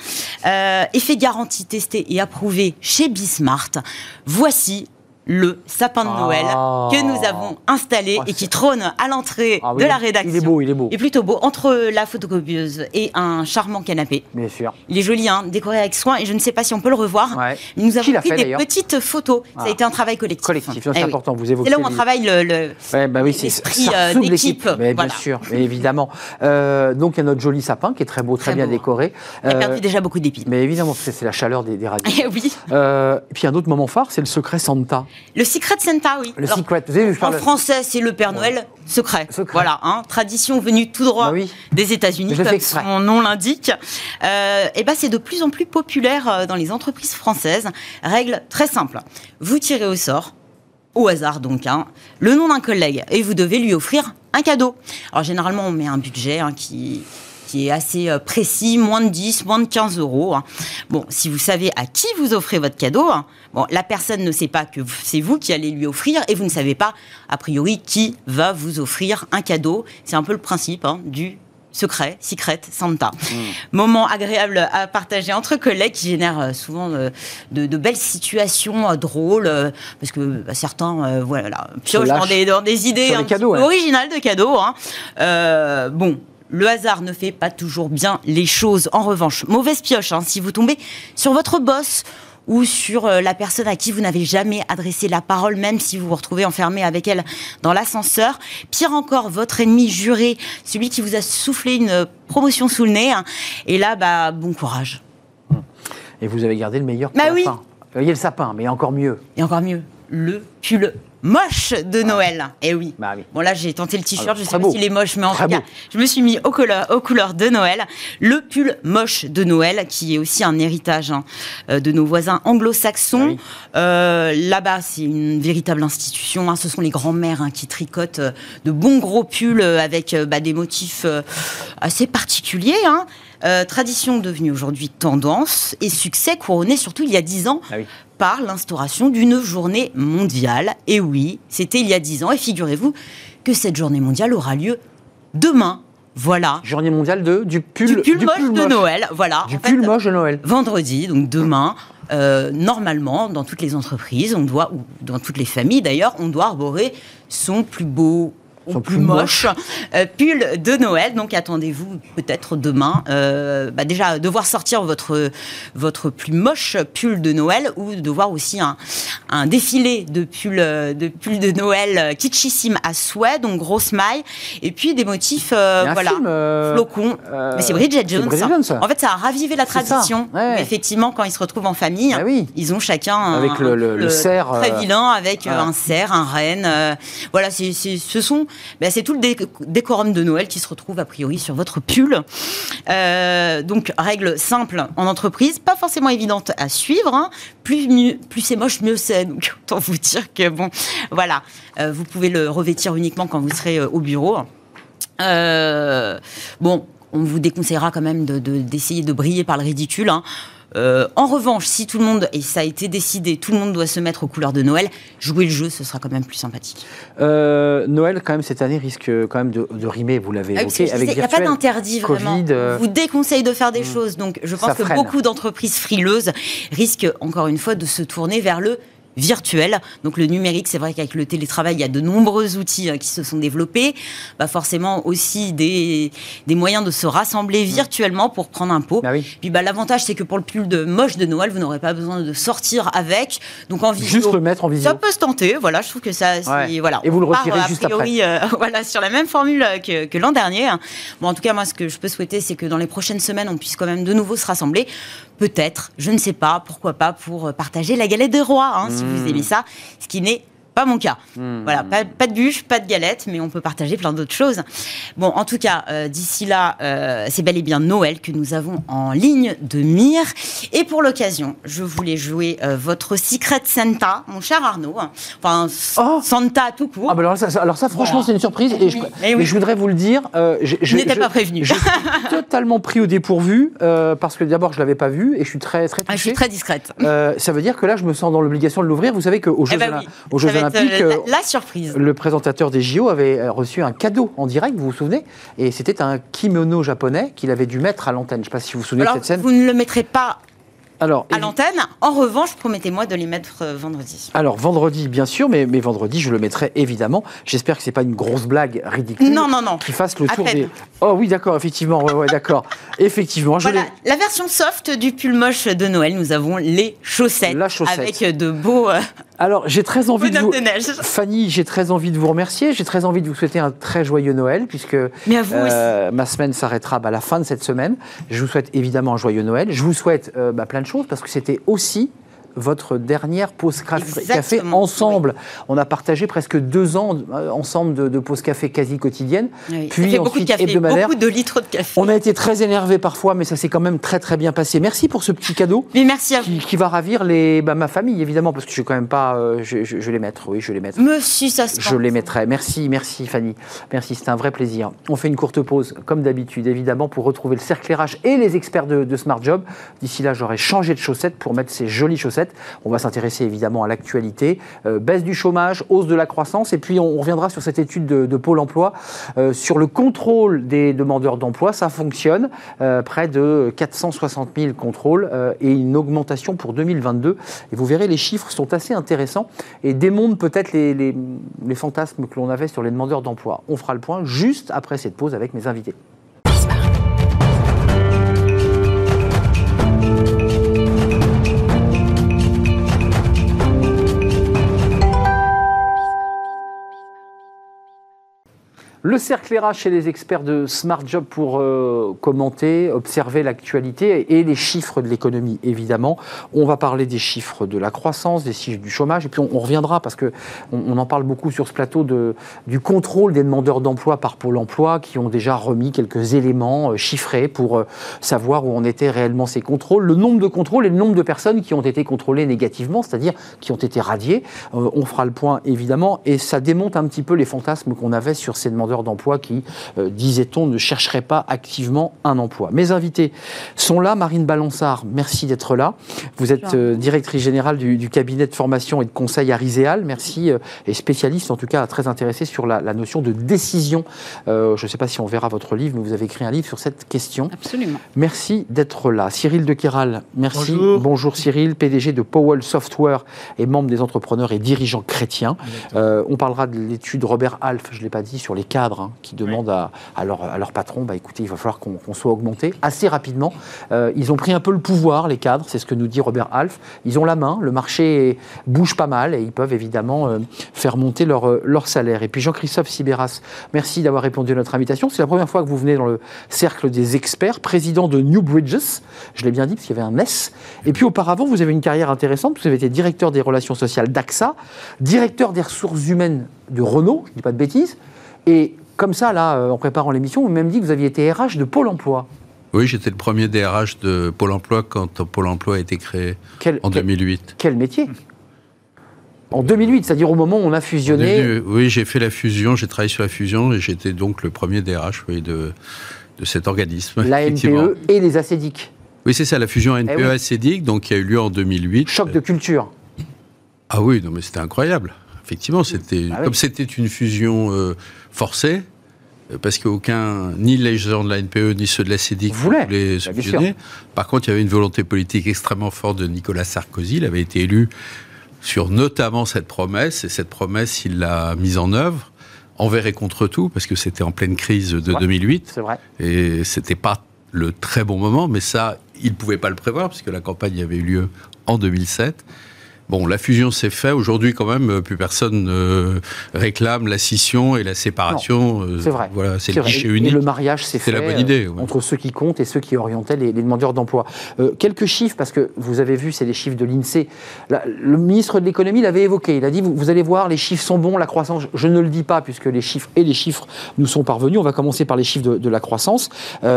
effet garantie testé et approuvé chez Bismart. Voici le sapin de Noël ah. que nous avons installé et qui trône à l'entrée ah de la rédaction. Il est beau, il est beau. Il est plutôt beau. Entre la photocopieuse et un charmant canapé. Bien sûr. Il est joli, hein, décoré avec soin et je ne sais pas si on peut le revoir. Nous avons pris des petites photos. Ça a ah. été un travail collectif. Collectif, c'est eh important. Vous évoquez. C'est là où on travaille le, bah l'esprit euh, d'équipe. Bien sûr, évidemment. Euh, donc il y a notre joli sapin qui est très beau, très, bien décoré. Il a perdu euh, déjà beaucoup d'épis. Mais évidemment, c'est la chaleur des, des radios. Eh oui. et puis un autre moment phare, c'est le secret Santa. Le Secret Santa, oui. Le Secret, vous avez En français, c'est le Père Noël secret. Voilà, hein, tradition venue tout droit bah des États-Unis, comme son nom l'indique. Euh, et ben, c'est de plus en plus populaire euh, dans les entreprises françaises. Règle très simple. Vous tirez au sort, au hasard donc, hein, le nom d'un collègue et vous devez lui offrir un cadeau. Alors généralement, on met un budget hein, qui qui est assez euh, précis, moins de 10, moins de 15 euros. Hein. Bon, si vous savez à qui vous offrez votre cadeau, hein, bon, la personne ne sait pas que c'est vous qui allez lui offrir et vous ne savez pas, a priori, qui va vous offrir un cadeau. C'est un peu le principe hein, du secret, secret, Santa. Hmm. Moment agréable à partager entre collègues qui génère euh, souvent euh, de, belles situations drôles, parce que bah, certains voilà, piochent dans des, dans des idées originales de cadeaux. bon, le hasard ne fait pas toujours bien les choses. En revanche, mauvaise pioche hein, si vous tombez sur votre boss ou sur euh, la personne à qui vous n'avez jamais adressé la parole, même si vous vous retrouvez enfermé avec elle dans l'ascenseur. Pire encore, votre ennemi juré, celui qui vous a soufflé une promotion sous le nez. Hein. Et là, bah, bon courage. Et vous avez gardé le meilleur pour bah oui. Il y a le sapin, mais encore mieux. Et encore mieux, le pull moche de Noël. Eh oui. Bah oui. Bon là j'ai tenté le t-shirt, Alors, je sais pas s'il est moche, mais en tout cas, beau. je me suis mis aux couleurs, aux couleurs de Noël. Le pull moche de Noël, qui est aussi un héritage hein, euh, de nos voisins anglo-saxons. Ah oui. Euh, Là-bas, c'est une véritable institution. hein. Ce sont les grands-mères hein, qui tricotent euh, de bons gros pulls avec bah, des motifs assez particuliers. hein. Euh, tradition devenue aujourd'hui tendance et succès couronné surtout il y a dix ans Ah oui. Par l'instauration d'une journée mondiale. Et oui, c'était il y a dix ans. Et figurez-vous que cette journée mondiale aura lieu demain. Voilà. Journée mondiale de, du pull, Du pull du moche pull de Noël. Voilà. Du En fait, pull moche de Noël. vendredi, donc demain, euh, normalement, dans toutes les entreprises, on doit, ou dans toutes les familles d'ailleurs, on doit arborer son plus beau ou plus plus moche euh, pull de Noël. Donc attendez-vous peut-être demain, euh, bah, déjà de voir sortir votre votre plus moche pull de Noël ou de voir aussi un, un défilé de pull euh, de pull de Noël euh, kitschissime à souhait, donc grosse maille, et puis des motifs euh, un voilà film, euh, flocons. Mais c'est Bridget Jones. Bridget Jones. En fait, ça a ravivé la tradition. ouais. Effectivement, quand ils se retrouvent en famille, Ah oui. ils ont chacun un, Avec le- le- le cerf, très vilain avec un cerf, un renne. voilà, c'est, c'est- ce sont, ben, c'est tout le dé- décorum de Noël qui se retrouve a priori sur votre pull. Euh, donc, règle simple en entreprise, pas forcément évidente à suivre. hein. Plus, c'est moche, mieux c'est. Donc, autant vous dire que bon, voilà, Euh, vous pouvez le revêtir uniquement quand vous serez euh, au bureau. Bon, on vous déconseillera quand même de- de- d'essayer de, briller par le ridicule. hein. Euh, en revanche, si tout le monde, et ça a été décidé, tout le monde doit se mettre aux couleurs de Noël, jouer le jeu, ce sera quand même plus sympathique. Euh, Noël, quand même, cette année, risque quand même de, de rimer, vous l'avez Ah évoqué, je avec Il n'y a pas d'interdit vraiment. Covid, euh, On vous déconseille de faire des choses. Donc je pense Ça que freine. beaucoup d'entreprises frileuses risquent encore une fois de se tourner vers le virtuel. Donc le numérique, c'est vrai qu'avec le télétravail, il y a de nombreux outils hein, qui se sont développés. Bah, forcément aussi des, des moyens de se rassembler virtuellement pour prendre un pot. Ah oui. Puis bah, l'avantage, c'est que pour le pull de moche de Noël, vous n'aurez pas besoin de sortir avec. Donc en visio, Juste le mettre en visio. ça peut se tenter, voilà, je trouve que ça, Ouais. voilà. Et vous le On part, retirez a juste priori, euh, voilà, sur la même formule euh, que, que l'an dernier. Bon, en tout cas, moi, ce que je peux souhaiter, c'est que dans les prochaines semaines, on puisse quand même de nouveau se rassembler. Peut-être, je ne sais pas, pourquoi pas, pour partager la galette des rois, hein, si Mmh. vous aimez ça, ce qui n'est pas mon cas. Voilà, pas, pas de bûche, pas de galette, mais on peut partager plein d'autres choses. Bon, en tout cas, euh, d'ici là, euh, c'est bel et bien Noël que nous avons en ligne de mire. Et pour l'occasion, je voulais jouer euh, votre Secret Santa, mon cher Arnaud. Enfin, s- Oh Santa tout court. Ah bah alors, ça, ça- alors ça, franchement, Voilà. c'est une surprise. Et je, Oui, mais oui. je voudrais vous le dire. euh, je Je n'étais pas prévenue. Je suis totalement pris au dépourvu euh, parce que d'abord, je l'avais pas vu et je suis très très Ah, je suis très discrète. Euh, ça veut dire que là, je me sens dans l'obligation de l'ouvrir. Vous savez Jeux, Eh ben oui, Jeux Olympiques, euh, la, la surprise. le présentateur des JO avait euh, reçu un cadeau en direct, vous vous souvenez? Et c'était un kimono japonais qu'il avait dû mettre à l'antenne. Je ne sais pas si vous vous souvenez Alors, de cette scène. vous ne le mettrez pas Alors, à l'antenne. En revanche, promettez-moi de les mettre euh, vendredi. alors, vendredi, bien sûr, mais, mais vendredi, je le mettrai évidemment. J'espère que c'est pas une grosse blague ridicule. Non, non, non. Qui fasse le À tour peine. des. Oh oui, d'accord, effectivement, ouais, ouais, d'accord. effectivement, je Voilà, la version soft du pull moche de Noël, nous avons les chaussettes. La chaussette. Avec de beaux euh, Alors, j'ai très envie de vous. de neige. Fanny, j'ai très envie de vous remercier. J'ai très envie de vous souhaiter un très joyeux Noël, puisque euh, ma semaine s'arrêtera bah, à la fin de cette semaine. Je vous souhaite évidemment un joyeux Noël. Je vous souhaite euh, bah, plein de choses, parce que c'était aussi votre dernière pause café ensemble. On a partagé presque deux ans euh, ensemble de, de pause café quasi quotidienne, Oui, puis fait beaucoup de ensuite café, hebdomadaire. beaucoup de litres de café. On a été très énervés parfois, mais ça s'est quand même très très bien passé. Merci pour ce petit cadeau Mais merci à vous. qui, qui va ravir les, bah, ma famille évidemment, parce que je vais quand même pas, euh, je, je- les mettre, oui, je les mettre. Monsieur, ça se Je les mettrai. Merci, merci Fanny. Merci, c'était un vrai plaisir. On fait une courte pause, comme d'habitude, évidemment, pour retrouver le cercle RH et les experts de, de Smart Job. D'ici là, j'aurai changé de chaussettes pour mettre ces jolies chaussettes. On va s'intéresser évidemment à l'actualité, Euh, baisse du chômage, hausse de la croissance, et puis on, reviendra sur cette étude de, Pôle Emploi euh, sur le contrôle des demandeurs d'emploi. Ça fonctionne, euh, près de 460 000 contrôles et une augmentation pour 2022. Et vous verrez, les chiffres sont assez intéressants et démontrent peut-être les fantasmes que l'on avait sur les demandeurs d'emploi. On fera le point juste après cette pause avec mes invités. Le cercle RH chez les experts de Smart Job pour euh, commenter, observer l'actualité et les chiffres de l'économie, évidemment. On va parler des chiffres de la croissance, des chiffres du chômage, et puis on, reviendra parce que on, en parle beaucoup sur ce plateau de, du contrôle des demandeurs d'emploi par Pôle Emploi, qui ont déjà remis quelques éléments euh, chiffrés pour euh, savoir où en étaient réellement ces contrôles, le nombre de contrôles et le nombre de personnes qui ont été contrôlées négativement, c'est-à-dire qui ont été radiées. on fera le point évidemment, et ça démonte un petit peu les fantasmes qu'on avait sur ces demandeurs d'emploi qui, euh, disait-on, ne chercheraient pas activement un emploi. Mes invités sont là. Marine Balançard, merci d'être là. Vous êtes euh, directrice générale du, cabinet de formation et de conseil Ariséal. Merci, euh, et spécialiste en tout cas très intéressé sur la, notion de décision. je ne sais pas si on verra votre livre, mais vous avez écrit un livre sur cette question. Absolument. Merci d'être là. Cyril de Kéral, merci. Bonjour. Cyril, PDG de Powell Software et membre des entrepreneurs et dirigeants chrétiens. on parlera de l'étude Robert Alf, je ne l'ai pas dit, sur les cadres Hein, qui demandent à, leur, patron, bah, écoutez, il va falloir qu'on soit augmenté assez rapidement. Euh, ils ont pris un peu le pouvoir, les cadres, c'est ce que nous dit Robert Alf. Ils ont la main, le marché bouge pas mal et ils peuvent évidemment euh, faire monter leur, euh, leur salaire. Et puis Jean-Christophe Sibéras, merci d'avoir répondu à notre invitation. C'est la première fois que vous venez dans le cercle des experts, président de New Bridges, je l'ai bien dit parce qu'il y avait un S. Et puis auparavant, vous avez une carrière intéressante, vous avez été directeur des relations sociales d'AXA, directeur des ressources humaines de Renault, je ne dis pas de bêtises, et comme ça, là, euh, en préparant l'émission, vous m'avez dit que vous aviez été RH de Pôle emploi. Oui, j'étais le premier DRH de Pôle emploi quand Pôle emploi a été créé en 2008. Quel métier? En 2008, c'est-à-dire au moment où on a fusionné. oui, j'ai fait la fusion, j'ai travaillé sur la fusion et j'étais donc le premier DRH de, de cet organisme. La NPE et les acédiques. Oui, c'est ça, la fusion NPE-acédique, donc qui a eu lieu en 2008. Choc de culture. Ah oui, non mais c'était incroyable. Effectivement, c'était ah comme c'était une fusion euh, forcée, euh, parce qu'aucun, ni les gens de la NPE, ni ceux de la CEDIC voulaient se fusionner. Par contre, il y avait une volonté politique extrêmement forte de Nicolas Sarkozy. Il avait été élu sur notamment cette promesse, et cette promesse, il l'a mise en œuvre envers et contre tout, parce que c'était en pleine crise de 2008. C'est vrai. Et c'était pas le très bon moment, mais ça, il ne pouvait pas le prévoir, puisque la campagne avait eu lieu en 2007. Bon, la fusion s'est faite. Aujourd'hui, quand même, plus personne ne réclame la scission et la séparation. Euh, c'est vrai. Voilà, c'est le guichet unique. Et le mariage s'est fait la bonne idée, euh, entre ceux qui comptent et ceux qui orientaient les, demandeurs d'emploi. Euh, quelques chiffres, parce que vous avez vu, c'est les chiffres de l'INSEE. Le ministre de l'économie l'avait évoqué. Il a dit vous, allez voir, les chiffres sont bons, la croissance. Je ne le dis pas puisque les chiffres et les chiffres nous sont parvenus. On va commencer par les chiffres de, de la croissance.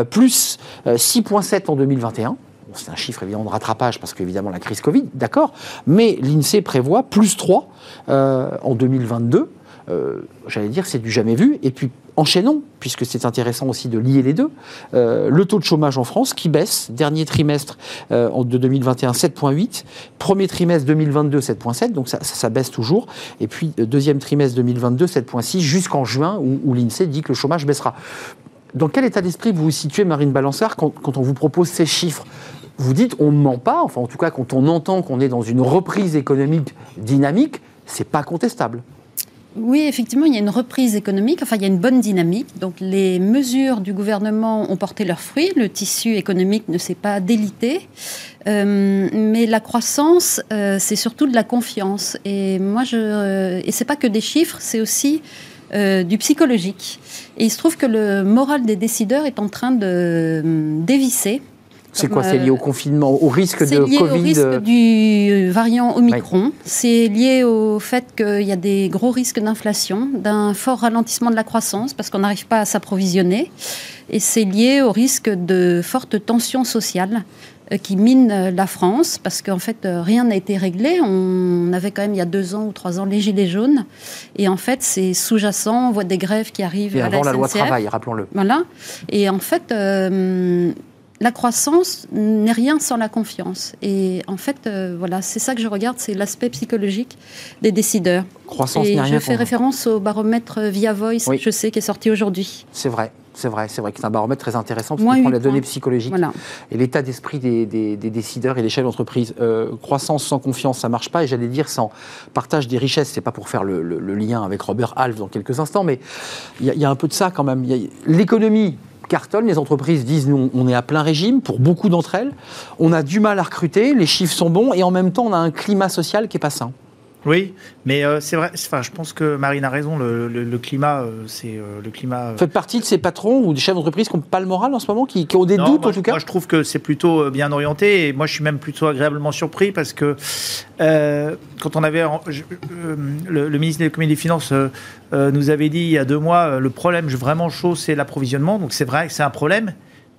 plus 6,7 en 2021 c'est un chiffre évidemment de rattrapage parce qu'évidemment la crise Covid, d'accord, mais l'INSEE prévoit plus 3 euh, en 2022. Euh, j'allais dire, c'est du jamais vu. Et puis, enchaînons, puisque c'est intéressant aussi de lier les deux. Euh, le taux de chômage en France qui baisse, dernier trimestre de 2021, 7,8. Premier trimestre 2022, 7,7. Donc ça, baisse toujours. Et puis, deuxième trimestre 2022, 7,6, jusqu'en juin, où, où l'INSEE dit que le chômage baissera. Dans quel état d'esprit vous vous situez, Marine Balançard, quand on vous propose ces chiffres? Vous dites on ne ment pas, enfin en tout cas quand on entend qu'on est dans une reprise économique dynamique, c'est pas contestable. Oui, effectivement, il y a une reprise économique, enfin il y a une bonne dynamique. Donc les mesures du gouvernement ont porté leurs fruits, le tissu économique ne s'est pas délité. Euh, mais la croissance, euh, c'est surtout de la confiance. Et moi, je, euh, et pas que des chiffres, c'est aussi du psychologique. Et il se trouve que le moral des décideurs est en train de dévisser. C'est quoi C'est lié au confinement, au risque de Covid C'est lié au risque euh du variant Omicron. C'est lié au fait qu'il y a des gros risques d'inflation, d'un fort ralentissement de la croissance parce qu'on n'arrive pas à s'approvisionner. Et c'est lié au risque de fortes tensions sociales euh, qui minent euh, la France, parce qu'en fait, rien n'a été réglé. On avait quand même, il y a deux ans ou trois ans, les gilets jaunes. Et en fait, c'est sous-jacent. On voit des grèves qui arrivent Et à avant la, loi travail, rappelons-le. Voilà. Et en fait, la croissance n'est rien sans la confiance. Et en fait, euh, voilà, c'est ça que je regarde, c'est l'aspect psychologique des décideurs. Croissance Et rien je fais référence au baromètre Via Voice, je sais, qui est sorti aujourd'hui. C'est vrai. C'est vrai, c'est vrai que c'est un baromètre très intéressant parce qu'il prend les données psychologiques et l'état d'esprit des, décideurs et des chefs d'entreprise. Euh, croissance sans confiance, ça marche pas. Et j'allais dire sans partage des richesses, c'est pas pour faire le, lien avec Robert Half dans quelques instants, mais il y, a un peu de ça quand même. L'économie cartonne, les entreprises disent nous on est à plein régime pour beaucoup d'entre elles, on a du mal à recruter, les chiffres sont bons et en même temps on a un climat social qui est pas sain. Oui, mais euh, c'est vrai. Enfin, je pense que Marine a raison. Le, climat, euh, c'est euh, le climat. Vous faites partie de ces patrons ou des chefs d'entreprise qui n'ont pas le moral en ce moment, qui, ont des doutes en tout cas. Moi, je trouve que c'est plutôt bien orienté. Et moi, je suis même plutôt agréablement surpris parce que quand on avait le, ministre de l'économie et des finances nous avait dit il y a deux mois, le problème vraiment chaud, c'est l'approvisionnement. Donc c'est vrai que c'est un problème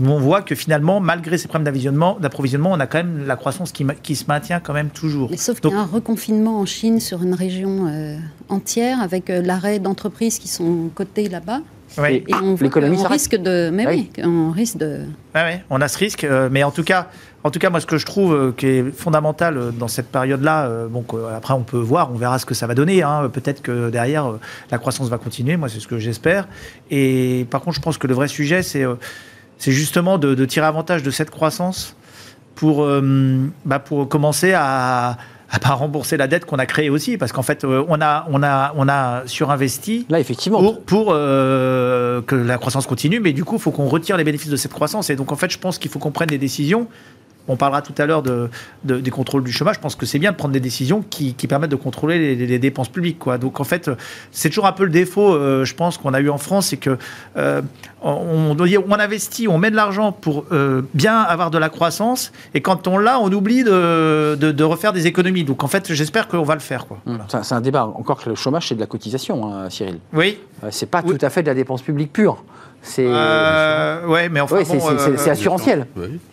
on voit que finalement, malgré ces problèmes d'approvisionnement, on a quand même la croissance qui, qui se maintient quand même toujours. Mais sauf qu'il y a un reconfinement en Chine sur une région euh, entière, avec euh, l'arrêt d'entreprises qui sont cotées là-bas. Oui. Et on l'économie risque de. Mais oui, on risque de. Oui, on a ce risque, euh, mais en tout cas, en tout cas, moi, ce que je trouve qui est fondamental dans cette période-là, bon, après on peut voir, on verra ce que ça va donner. Hein. Peut-être que derrière, la croissance va continuer. Moi, c'est ce que j'espère. Et par contre, je pense que le vrai sujet, c'est c'est justement de, tirer avantage de cette croissance pour, euh, bah, pour commencer à, à pas rembourser la dette qu'on a créée aussi, parce qu'en fait, euh, on a, on a, on a surinvesti. Là, effectivement. Pour, pour euh, que la croissance continue, mais du coup, il faut qu'on retire les bénéfices de cette croissance. Et donc, en fait, je pense qu'il faut qu'on prenne des décisions on parlera tout à l'heure de, des contrôles du chômage. Je pense que c'est bien de prendre des décisions qui, permettent de contrôler les, dépenses publiques. Quoi. Donc en fait, c'est toujours un peu le défaut, euh, je pense, qu'on a eu en France, c'est que euh, on, on, investit, on met de l'argent pour euh, bien avoir de la croissance, et quand on l'a, on oublie de, refaire des économies. Donc en fait, j'espère qu'on va le faire. Quoi. Mmh. C'est un débat. Encore que le chômage, c'est de la cotisation, hein, Cyril. Oui. c'est pas tout à fait de la dépense publique pure. C'est euh, ouais, mais enfin, c'est euh, assurantiel.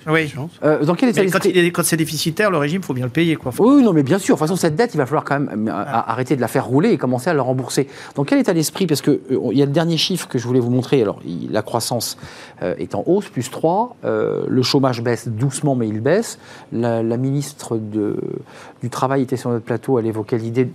Oui. Euh, dans quel état quand, c'est déficitaire, le régime, il faut bien le payer, quoi. Oui, non, mais bien sûr. De toute façon, cette dette, il va falloir quand même arrêter de la faire rouler et commencer à la rembourser. Dans quel état d'esprit Parce que il y a le dernier chiffre que je voulais vous montrer. Alors, la croissance est en hausse, plus 3. le chômage baisse doucement, mais il baisse. La, la ministre de, du Travail était sur notre plateau. Elle évoquait l'idée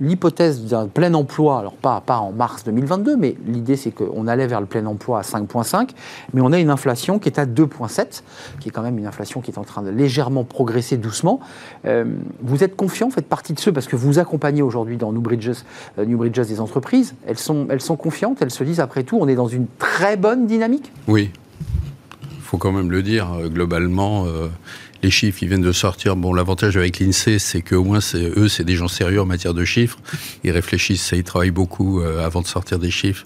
l'hypothèse d'un plein emploi, alors pas, pas en mars 2022, mais l'idée c'est qu'on allait vers le plein emploi à 5,5, mais on a une inflation qui est à 2,7, qui est quand même une inflation qui est en train de légèrement progresser doucement. Euh, vous êtes confiant, faites partie de ceux, parce que vous accompagnez aujourd'hui dans New Bridges, euh, New Bridges des entreprises, elles sont, elles sont confiantes, elles se disent après tout, on est dans une très bonne dynamique? Oui, il faut quand même le dire, euh, globalement les chiffres, ils viennent de sortir. Bon, l'avantage avec l'INSEE, c'est qu'au moins, eux, c'est des gens sérieux en matière de chiffres. Ils réfléchissent, ils travaillent beaucoup euh, avant de sortir des chiffres.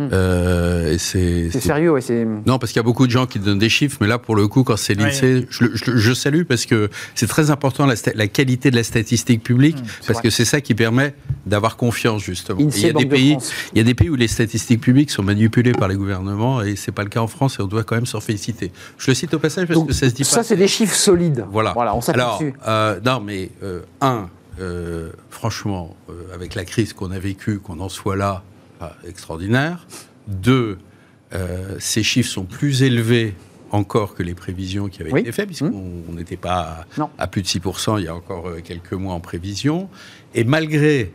Hmm. Euh, c'est sérieux, oui. Non, parce qu'il y a beaucoup de gens qui donnent des chiffres, mais là, pour le coup, quand c'est l'INSEE, je, je, salue parce que c'est très important la, la, qualité de la statistique publique, hmm, parce que c'est ça qui permet d'avoir confiance, justement. il, y a des pays, il y a des pays où les statistiques publiques sont manipulées par les gouvernements, et c'est pas le cas en France, et on doit quand même s'en féliciter. Je le cite au passage parce que ça se dit pas. Ça, c'est des chiffres solides. Voilà. voilà on Alors, euh, non, mais euh, un, euh, franchement, avec la crise qu'on a vécue, qu'on en soit là, extraordinaire. Deux, ces chiffres sont plus élevés encore que les prévisions qui avaient été faites, puisqu'on mmh. n'était pas à, plus de 6% il y a encore quelques mois en prévision. Et malgré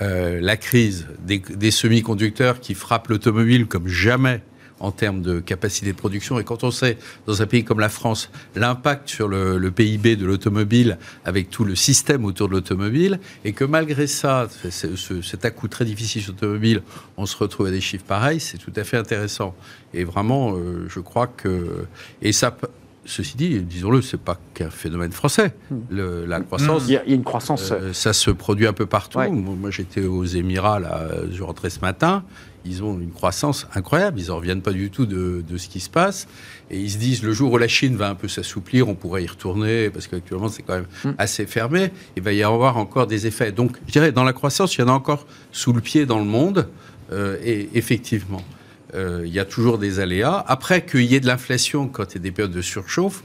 la crise des, des semi-conducteurs qui frappent l'automobile comme jamais en termes de capacité de production. Et quand on sait, dans un pays comme la France, l'impact sur le, PIB de l'automobile avec tout le système autour de l'automobile, et que malgré ça, cet à-coup très difficile sur l'automobile, on se retrouve à des chiffres pareils, c'est tout à fait intéressant. Et vraiment, euh, je crois que... Et ça, Ceci dit, disons-le, c'est pas qu'un phénomène français. Le, la croissance. Il y, a, une croissance. Euh, ça se produit un peu partout. Moi, j'étais aux Émirats, là, je rentrais ce matin ils ont une croissance incroyable. Ils n'en reviennent pas du tout de, ce qui se passe. Et ils se disent, le jour où la Chine va un peu s'assouplir, on pourrait y retourner, parce qu'actuellement, c'est quand même mm. assez fermé. Il va y avoir encore des effets. Donc, je dirais, dans la croissance, il y en a encore sous le pied dans le monde. Euh, et effectivement, euh, il y a toujours des aléas. Après, qu'il y ait de l'inflation quand il y a des périodes de surchauffe,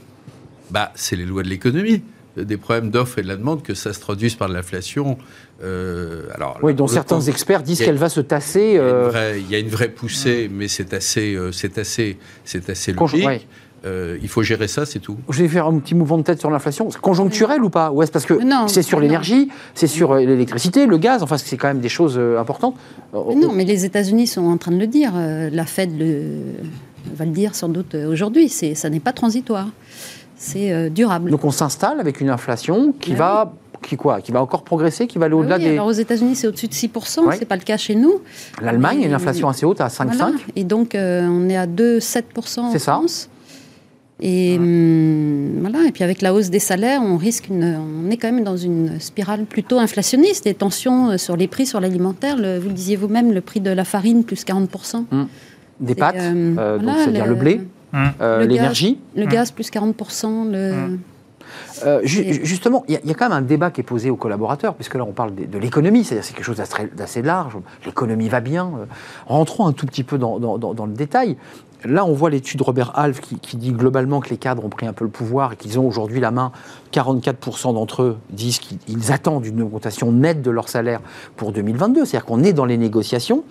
bah, c'est les lois de l'économie des problèmes d'offres et de la demande que ça se traduise par de l'inflation. Euh, alors, oui, dont certains experts disent qu'elle va se tasser. Euh, il y a une vraie poussée, mais c'est assez, euh, c'est assez, c'est assez logique. il faut gérer ça, c'est tout. Je vais faire un petit mouvement de tête sur l'inflation. Conjoncturel ou pas? Ouais, parce que c'est sur l'énergie, c'est sur l'électricité, le gaz? Enfin, c'est quand même des choses importantes. non, mais les États-Unis sont en train de le dire. La Fed le, va le dire sans doute aujourd'hui. Ça n'est pas transitoire c'est euh, durable. Donc on s'installe avec une inflation qui ah va qui quoi Qui va encore progresser, qui va aller ah au-delà des. Alors aux États-Unis, c'est au-dessus de 6%, ce c'est pas le cas chez nous. L'Allemagne a une inflation assez haute, à 5,5. Et donc, euh, on est à 2,7% en C'est France. Et hum, voilà. Et puis avec la hausse des salaires, on risque une, on est quand même dans une spirale plutôt inflationniste, des tensions euh, sur les prix, sur l'alimentaire. vous le disiez vous-même, le prix de la farine plus 40 mmh. Des pâtes, euh, euh, c'est-à-dire le, blé, mmh. l'énergie, le, gaz plus 40 le... justement, il y, a quand même un débat qui est posé aux collaborateurs, puisque là on parle de, l'économie, c'est-à-dire c'est quelque chose d'assez large, l'économie va bien. Rentrons un tout petit peu dans, dans le détail. Là, on voit l'étude Robert Half qui, dit globalement que les cadres ont pris un peu le pouvoir et qu'ils ont aujourd'hui la main. 44% d'entre eux disent qu'ils attendent une augmentation nette de leur salaire pour 2022. C'est-à-dire qu'on est dans les négociations.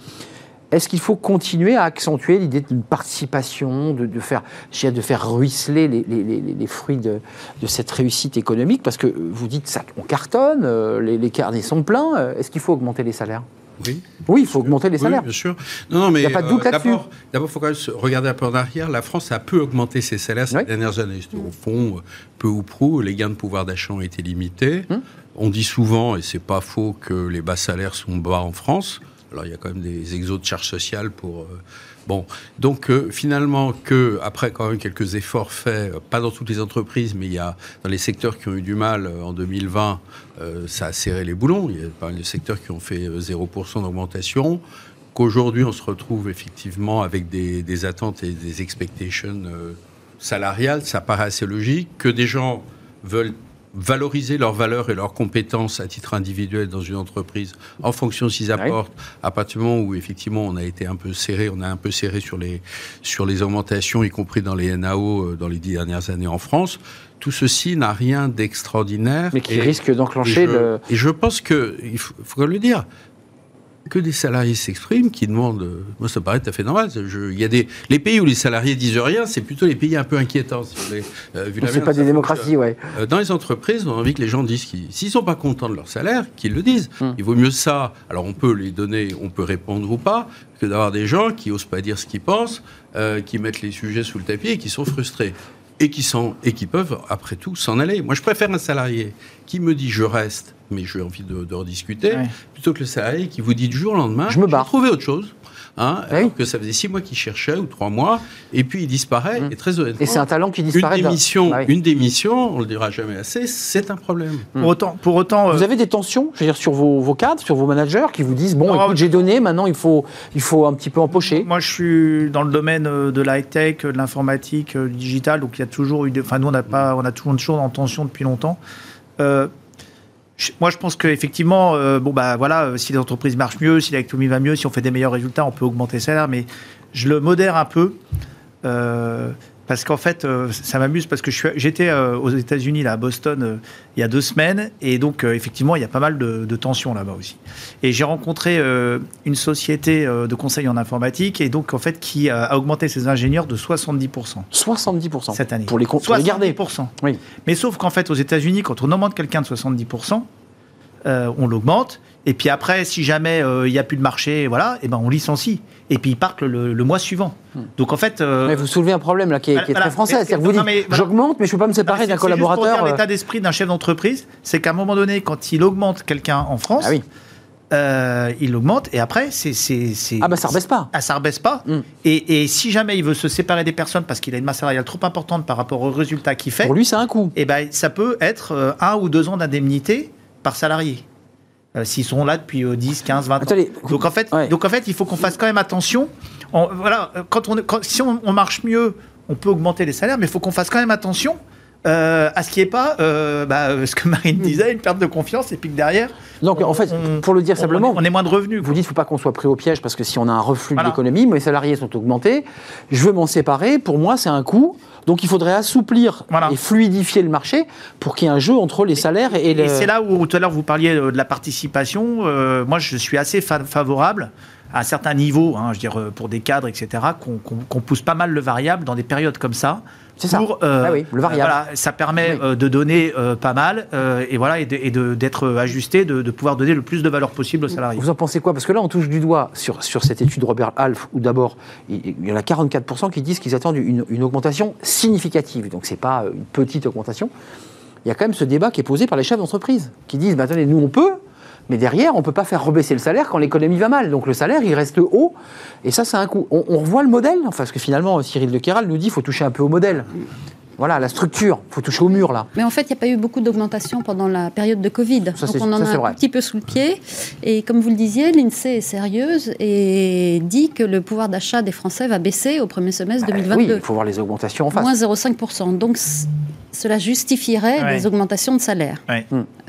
Est-ce qu'il faut continuer à accentuer l'idée d'une participation, de, faire, de faire ruisseler les, fruits de, cette réussite économique? Parce que vous dites ça, on cartonne, euh, les, les carnets sont pleins. Euh, est-ce qu'il faut augmenter les salaires? Oui. Oui, il faut augmenter les salaires. Oui, bien sûr. Non, non, mais il n'y a pas de doute euh, là-dessus. D'abord, il faut quand même regarder un peu en arrière. La France a peu augmenté ses salaires ces dernières années. Au fond, peu ou prou, les gains de pouvoir d'achat ont été limités. Hum. On dit souvent, et c'est pas faux, que les bas salaires sont bas en France. Alors, il y a quand même des exos de charges sociales pour. Euh, Bon, donc euh, finalement que après quand même quelques efforts faits, euh, pas dans toutes les entreprises, mais il y a dans les secteurs qui ont eu du mal en 2020, ça a serré les boulons. Il y a pas mal de secteurs qui ont fait 0% d'augmentation. Qu'aujourd'hui on se retrouve effectivement avec des, attentes et des expectations salariales, ça paraît assez logique. Que des gens veulent valoriser leurs valeurs et leurs compétences à titre individuel dans une entreprise en fonction de ce qu'ils apportent, à partir du moment où effectivement on a été un peu serré, on a un peu serré sur les, sur les augmentations, y compris dans les NAO euh, dans les dix dernières années en France, tout ceci n'a rien d'extraordinaire. Mais qui risque d'enclencher le... Et je pense que, il faut, faut le dire, que des salariés s'expriment, qui demandent. Moi, ça paraît tout à fait normal. il y a des, les pays où les salariés disent rien, c'est plutôt les pays un peu inquiétants. Si euh, c'est pas des démocraties, ouais. Euh, dans les entreprises, on a envie que les gens disent qu'ils, s'ils sont pas contents de leur salaire, qu'ils le disent. Hmm. Il vaut mieux ça. Alors, on peut les donner, on peut répondre ou pas, que d'avoir des gens qui osent pas dire ce qu'ils pensent, euh, qui mettent les sujets sous le tapis et qui sont frustrés et qui, sont, et qui peuvent, après tout, s'en aller. Moi, je préfère un salarié qui me dit je reste, mais j'ai envie de, rediscuter, plutôt que le salarié qui vous dit du jour au lendemain, je me barre. trouver autre chose. Hein, alors que ça faisait six mois qu'il cherchait ou trois mois, et puis il disparaît. Mmh. Et très honnêtement, et c'est un talent qui disparaît. Une démission, bah une démission, on le dira jamais assez, c'est un problème. Mmh. Pour autant, pour autant, vous euh, avez des tensions, je veux dire, sur vos, vos cadres, sur vos managers, qui vous disent bon, écoute, j'ai donné, maintenant il faut, il faut un petit peu empocher. Moi, je suis dans le domaine euh, de la tech, de l'informatique, euh, du digital, donc il y a toujours eu, enfin nous on n'a pas, on a toujours en tension depuis longtemps. Euh, moi, je pense qu'effectivement, euh, bon, bah, voilà, euh, si les entreprises marchent mieux, si l'économie va mieux, si on fait des meilleurs résultats, on peut augmenter les salaires, mais je le modère un peu. Euh, parce qu'en fait, ça m'amuse parce que j'étais aux États-Unis, à Boston, il y a deux semaines, et donc effectivement, il y a pas mal de, de tensions là-bas aussi. Et j'ai rencontré une société de conseil en informatique, et donc en fait, qui a augmenté ses ingénieurs de 70% 70% cette année. Pour les, pour les garder. Oui. Mais sauf qu'en fait, aux États-Unis, quand on augmente quelqu'un de 70 euh, on l'augmente. Et puis après, si jamais euh, il n'y a plus de marché, voilà, et eh ben on licencie. Et puis ils partent le, mois suivant. Hmm. Donc en fait. Euh, mais vous soulevez un problème là qui est, très français. C'est-à-dire vous dites, j'augmente, mais je ne peux pas me séparer d'un collaborateur. L'état d'esprit d'un chef d'entreprise, c'est qu'à un moment donné, quand il augmente quelqu'un en France. Ah il augmente et après c'est ah bah ça rebaisse pas ah ça rebaisse pas hmm. et, si jamais il veut se séparer des personnes parce qu'il a une masse salariale trop importante par rapport aux résultats qu'il fait pour lui c'est un coût et eh ben ça peut être un ou deux ans d'indemnité par salarié euh, s'ils sont là depuis 10, 15, 20 ans. Donc en, fait, donc en fait, il faut qu'on fasse quand même attention. voilà, quand on, si on, marche mieux, on peut augmenter les salaires, mais il faut qu'on fasse quand même attention euh, à ce qui n'est pas euh, bah, ce que Marine disait, une perte de confiance, et puis que derrière. Donc en fait, pour le dire simplement, on, est moins de revenus. Vous dites qu'il ne faut pas qu'on soit pris au piège parce que si on a un reflux de l'économie, mes salariés sont augmentés, je veux m'en séparer, pour moi c'est un coût. Donc il faudrait assouplir et fluidifier le marché pour qu'il y ait un jeu entre les salaires et, et c'est là où tout à l'heure vous parliez de la participation. Euh, moi je suis assez favorable à un certain niveau, hein, je veux dire, pour des cadres, etc., qu'on pousse pas mal le variable dans des périodes comme ça. C'est ça. Euh, ah oui, le variable. Voilà, ça permet euh, de donner pas mal et voilà et d'être ajusté, de, pouvoir donner le plus de valeur possible aux salariés. Vous en pensez quoi? Parce que là, on touche du doigt sur, sur cette étude Robert Half, où d'abord, il, y en a 44% qui disent qu'ils attendent une, une, augmentation significative. Donc, ce n'est pas une petite augmentation. Il y a quand même ce débat qui est posé par les chefs d'entreprise, qui disent, bah, attendez, nous, on peut, mais derrière, on ne peut pas faire rebaisser le salaire quand l'économie va mal. Donc le salaire, il reste haut. Et ça, c'est un coût. On, revoit le modèle, enfin, parce que finalement, Cyril de Kéral nous dit qu'il faut toucher un peu au modèle. Voilà, la structure, il faut toucher au mur là. Mais en fait, il n'y a pas eu beaucoup d'augmentation pendant la période de Covid. Donc on en a un petit peu sous le pied. Et comme vous le disiez, l'INSEE est sérieuse et dit que le pouvoir d'achat des Français va baisser au premier semestre 2022. Bah oui, il faut voir les augmentations en face. Moins 0,5%. Donc cela justifierait des augmentations de salaire.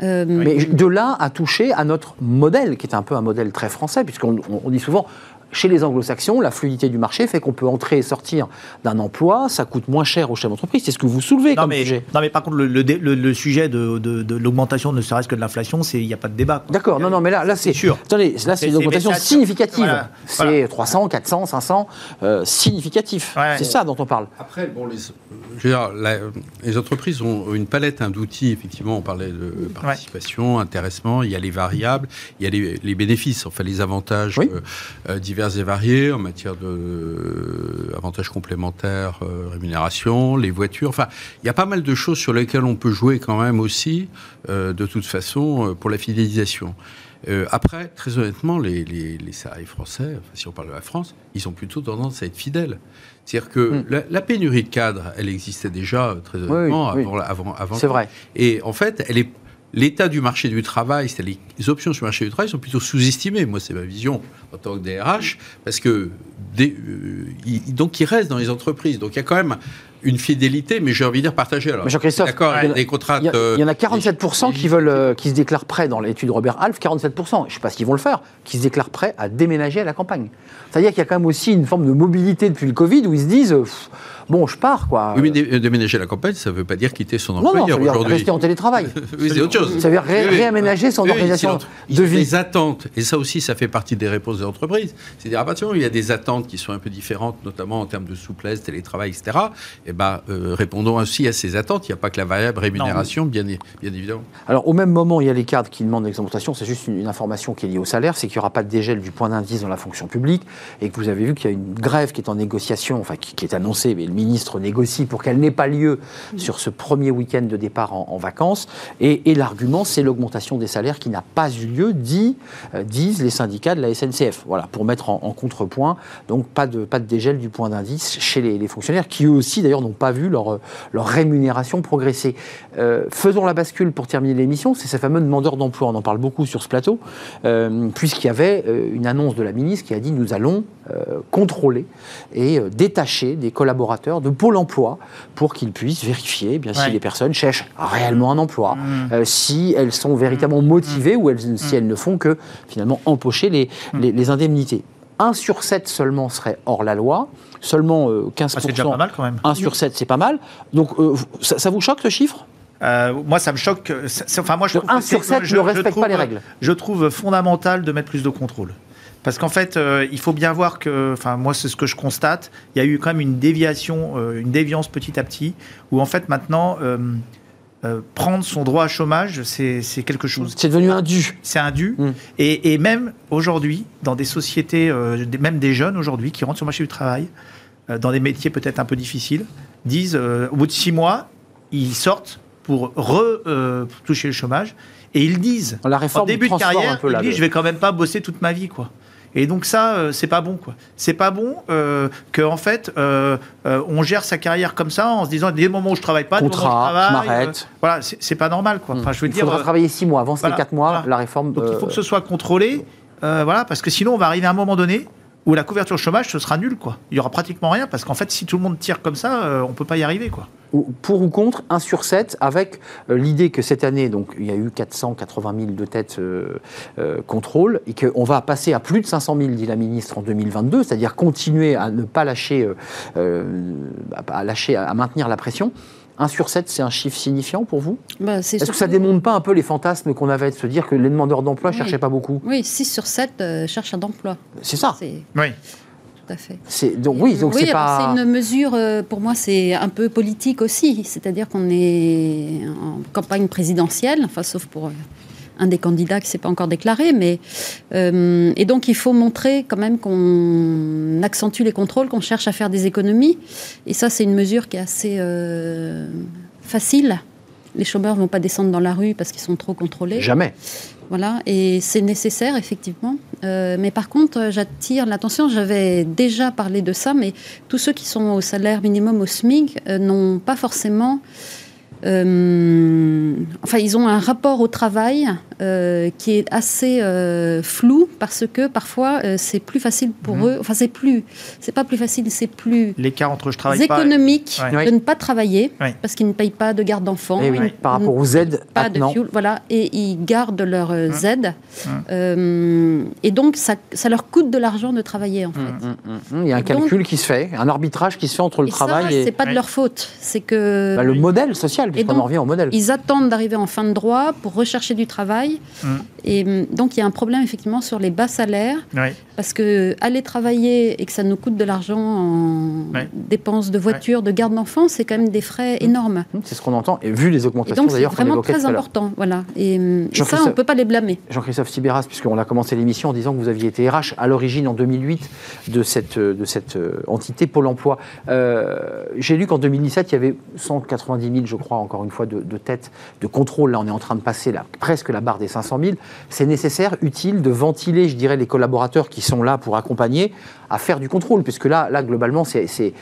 Euh, Mais de là à toucher à notre modèle, qui est un peu un modèle très français, puisqu'on dit souvent chez les anglo-saxons, la fluidité du marché fait qu'on peut entrer et sortir d'un emploi, ça coûte moins cher au chef d'entreprise. C'est ce que vous soulevez comme sujet. Non, mais par contre, le, sujet de, l'augmentation, ne serait-ce que de l'inflation, il n'y a pas de débat. D'accord, non, non, mais là, là c'est sûr. Attendez, là, c'est une augmentation significative. c'est 300, 400, 500, euh, significatif. c'est ça dont on parle. Après, bon, les, les entreprises ont une palette hein, d'outils, effectivement, on parlait de participation, intéressement, il y a les variables, il y a les, bénéfices, enfin les avantages euh, euh, divers et variés en matière de euh, avantages complémentaires, euh, rémunération, les voitures. Enfin, il y a pas mal de choses sur lesquelles on peut jouer quand même aussi, euh, de toute façon, pour la fidélisation. après, très honnêtement, les, les, salariés français, si on parle de la France, ils ont plutôt tendance à être fidèles. C'est-à-dire que hmm. la, pénurie de cadres, elle existait déjà, très honnêtement, avant, avant, avant. C'est vrai. Et en fait, elle est l'état du marché du travail, c'est-à-dire les options sur le marché du travail sont plutôt sous-estimées. Moi, c'est ma vision en tant que DRH, parce que des, euh, donc ils restent dans les entreprises. Donc il y a quand même une fidélité, mais j'ai envie de dire partagée. Alors, Jean-Christophe, d'accord, il, des contrats. Il, y en a 47% qui veulent, euh, qui se déclarent prêts dans l'étude Robert Half, 47%. Je ne sais pas s'ils vont le faire, qui se déclarent prêts à déménager à la campagne. C'est-à-dire qu'il y a quand même aussi une forme de mobilité depuis le Covid où ils se disent bon, je pars, quoi. Oui, mais déménager la campagne, ça ne veut pas dire quitter son employeur aujourd'hui. Non, non, rester en télétravail. oui, c'est autre chose. Ça veut dire réaménager son organisation de vie. Des attentes, et ça aussi, ça fait partie des réponses des entreprises. C'est-à-dire, à partir du moment où il y a des attentes qui sont un peu différentes, notamment en termes de souplesse, télétravail, etc., eh ben, euh, répondons aussi à ces attentes. Il n'y a pas que la variable rémunération, bien, bien évidemment. Alors, au même moment, il y a les cadres qui demandent l'exemptation. C'est juste une, information qui est liée au salaire, c'est qu'il n'y aura pas de dégel du point d'indice dans la fonction publique, et que vous avez vu qu'il y a une grève qui est en négociation, enfin, qui, qui est annoncée, mais ministre négocie pour qu'elle n'ait pas lieu sur ce premier week-end de départ en, vacances. Et, l'argument, c'est l'augmentation des salaires qui n'a pas eu lieu, dit, euh, disent les syndicats de la SNCF. Voilà, pour mettre en, contrepoint. Donc pas de, pas de dégel du point d'indice chez les, fonctionnaires, qui eux aussi d'ailleurs n'ont pas vu leur, leur rémunération progresser. Euh, faisons la bascule pour terminer l'émission, c'est ces fameux demandeurs d'emploi. On en parle beaucoup sur ce plateau, euh, puisqu'il y avait une annonce de la ministre qui a dit nous allons contrôler et détacher des collaborateurs de Pôle emploi pour qu'ils puissent vérifier bien si les personnes cherchent réellement un emploi, mm. euh, si elles sont véritablement mm. motivées ou elles, si mm. elles ne font que finalement empocher les, les, indemnités. 1 sur 7 seulement serait hors la loi, seulement 15%. Euh, ah, c'est déjà pas mal quand même. 1 sur 7, c'est pas mal. Donc euh, ça, vous choque ce chiffre? Moi, ça me choque. Enfin, moi, je 1 sur 7 ne respecte pas les règles. Je trouve fondamental de mettre plus de contrôle. Parce qu'en fait, euh, il faut bien voir que, enfin, moi, c'est ce que je constate. Il y a eu quand même une déviation, euh, une déviance petit à petit, où en fait, maintenant, euh, prendre son droit à chômage, c'est quelque chose. C'est devenu un dû. C'est un dû. Mm. Et, même aujourd'hui, dans des sociétés, même des jeunes aujourd'hui qui rentrent sur le marché du travail, dans des métiers peut-être un peu difficiles, disent, au bout de six mois, ils sortent pour re-toucher le chomage. Et ils disent, la réforme en début de carrière, ils disent, je vais quand même pas bosser toute ma vie, quoi. Et donc ça, euh, c'est pas bon, quoi. C'est pas bon euh, que en fait, euh, euh, on gère sa carrière comme ça en se disant dès le moment où je travaille pas, contrat, je, travaille, je m'arrête. voilà, c'est pas normal, quoi. Enfin, je veux il faudra travailler six mois. Avant c'était quatre mois, la réforme. Donc il faut que ce soit contrôlé, voilà, parce que sinon on va arriver à un moment donné où la couverture chômage, ce sera nul, quoi. Il y aura pratiquement rien, parce qu'en fait, si tout le monde tire comme ça, on peut pas y arriver, quoi pour ou contre 1 sur 7, avec euh, l'idée que cette année, il y a eu 480 000 de têtes euh, euh, contrôle, et qu'on va passer à plus de 500 000, dit la ministre, en 2022, c'est-à-dire continuer à ne pas lâcher, à maintenir la pression. 1 sur 7, c'est un chiffre signifiant pour vous? Bah, Est-ce que ça démonte pas un peu les fantasmes qu'on avait de se dire que les demandeurs d'emploi ne cherchaient pas beaucoup? Oui, 6 sur 7 cherchent un emploi. C'est ça Oui tout à fait. C'est, donc, oui, donc c'est pas... C'est une mesure, euh, pour moi, c'est un peu politique aussi. C'est-à-dire qu'on est en campagne présidentielle, enfin, sauf pour euh, un des candidats qui ne s'est pas encore déclaré. Mais, euh, et donc, il faut montrer quand même qu'on accentue les contrôles, qu'on cherche à faire des économies. Et ça, c'est une mesure qui est assez facile les chômeurs ne vont pas descendre dans la rue parce qu'ils sont trop contrôlés. Jamais. Voilà, et c'est nécessaire, effectivement. Euh, mais par contre, j'attire l'attention, j'avais déjà parlé de ça, mais tous ceux qui sont au salaire minimum au SMIC euh, n'ont pas forcément euh, enfin, ils ont un rapport au travail euh, qui est assez euh, flou parce que parfois c'est plus facile pour mhm. eux. Enfin, c'est plus, c'est pas plus facile, c'est plus. L'écart entre je travaille économique de ne pas travailler parce qu'ils ne payent pas de garde d'enfants. Eh par rapport aux aides, pas de fuel, voilà, et ils gardent leurs mmh. aides. Mmh. et donc, ça, ça, leur coûte de l'argent de travailler en mmh, fait. Il y a un calcul qui se fait, un arbitrage qui se fait entre le travail ça, et. C'est pas de leur faute, c'est que. Bah, le modèle social et donc, revient au modèle. Ils attendent d'arriver en fin de droit pour rechercher du travail. Mm. Et mm, donc, il y a un problème effectivement sur les bas salaires. Parce que aller travailler et que ça nous coûte de l'argent en dépenses de voiture, de garde d'enfants, c'est quand même des frais mm. énormes. C'est ce qu'on entend. Et vu les augmentations d'ailleurs, c'est vraiment très important. Voilà. Et, ça, on ne peut pas les blâmer. Jean-Christophe Sibéras, puisqu'on a commencé l'émission en disant que vous aviez été RH à l'origine en 2008 de cette, de cette euh, entité Pôle emploi. Euh, j'ai lu qu'en 2017, il y avait 190 000, je crois, encore une fois, de, tête de contrôle. Là, on est en train de passer là, presque la barre des 500 000. C'est nécessaire, utile de ventiler, je dirais, les collaborateurs qui sont là pour accompagner à faire du contrôle, puisque là, là globalement, c'est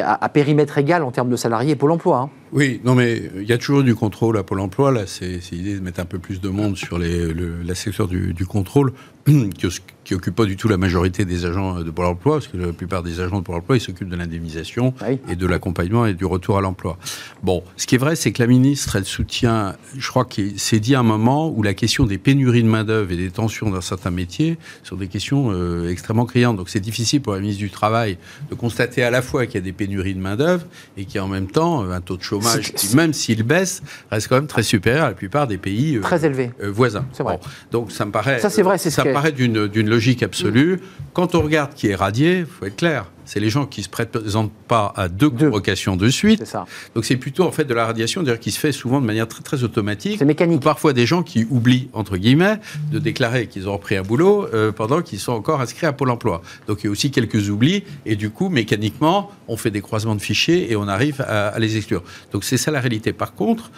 à, à, périmètre égal en termes de salariés et Pôle emploi. Hein. Oui, non, mais il y a toujours du contrôle à Pôle emploi. Là, c'est l'idée de mettre un peu plus de monde sur la secteur du, du contrôle, qui, qui occupe pas du tout la majorité des agents de Pôle emploi, parce que la plupart des agents de Pôle emploi, ils s'occupent de l'indemnisation et de l'accompagnement et du retour à l'emploi. Bon, ce qui est vrai, c'est que la ministre, elle soutient, je crois qu'il s'est dit à un moment où la question des pénuries de main-d'œuvre et des tensions dans certains métiers sont des questions euh, extrêmement criantes. Donc c'est difficile pour la ministre du Travail de constater à la fois qu'il y a des pénuries de main-d'œuvre et qu'il y a en même temps euh, un taux de chômage qui, même s'il baisse, reste quand même très supérieur à la plupart des pays euh, très élevés. voisins. C'est vrai. donc ça me paraît, ça, c'est vrai, c'est me paraît d'une logique absolue. Quand on regarde qui est radié, il faut être clair c'est les gens qui se présentent pas à deux, convocations de suite. Ça. Donc c'est plutôt en fait de la radiation, qui se fait souvent de manière très, très automatique. C'est mécanique. Ou parfois des gens qui oublient entre guillemets de déclarer qu'ils ont repris un boulot euh, pendant qu'ils sont encore inscrits à Pôle Emploi. Donc il y a aussi quelques oublis et du coup mécaniquement on fait des croisements de fichiers et on arrive à, les exclure. Donc c'est ça la réalité. Par contre,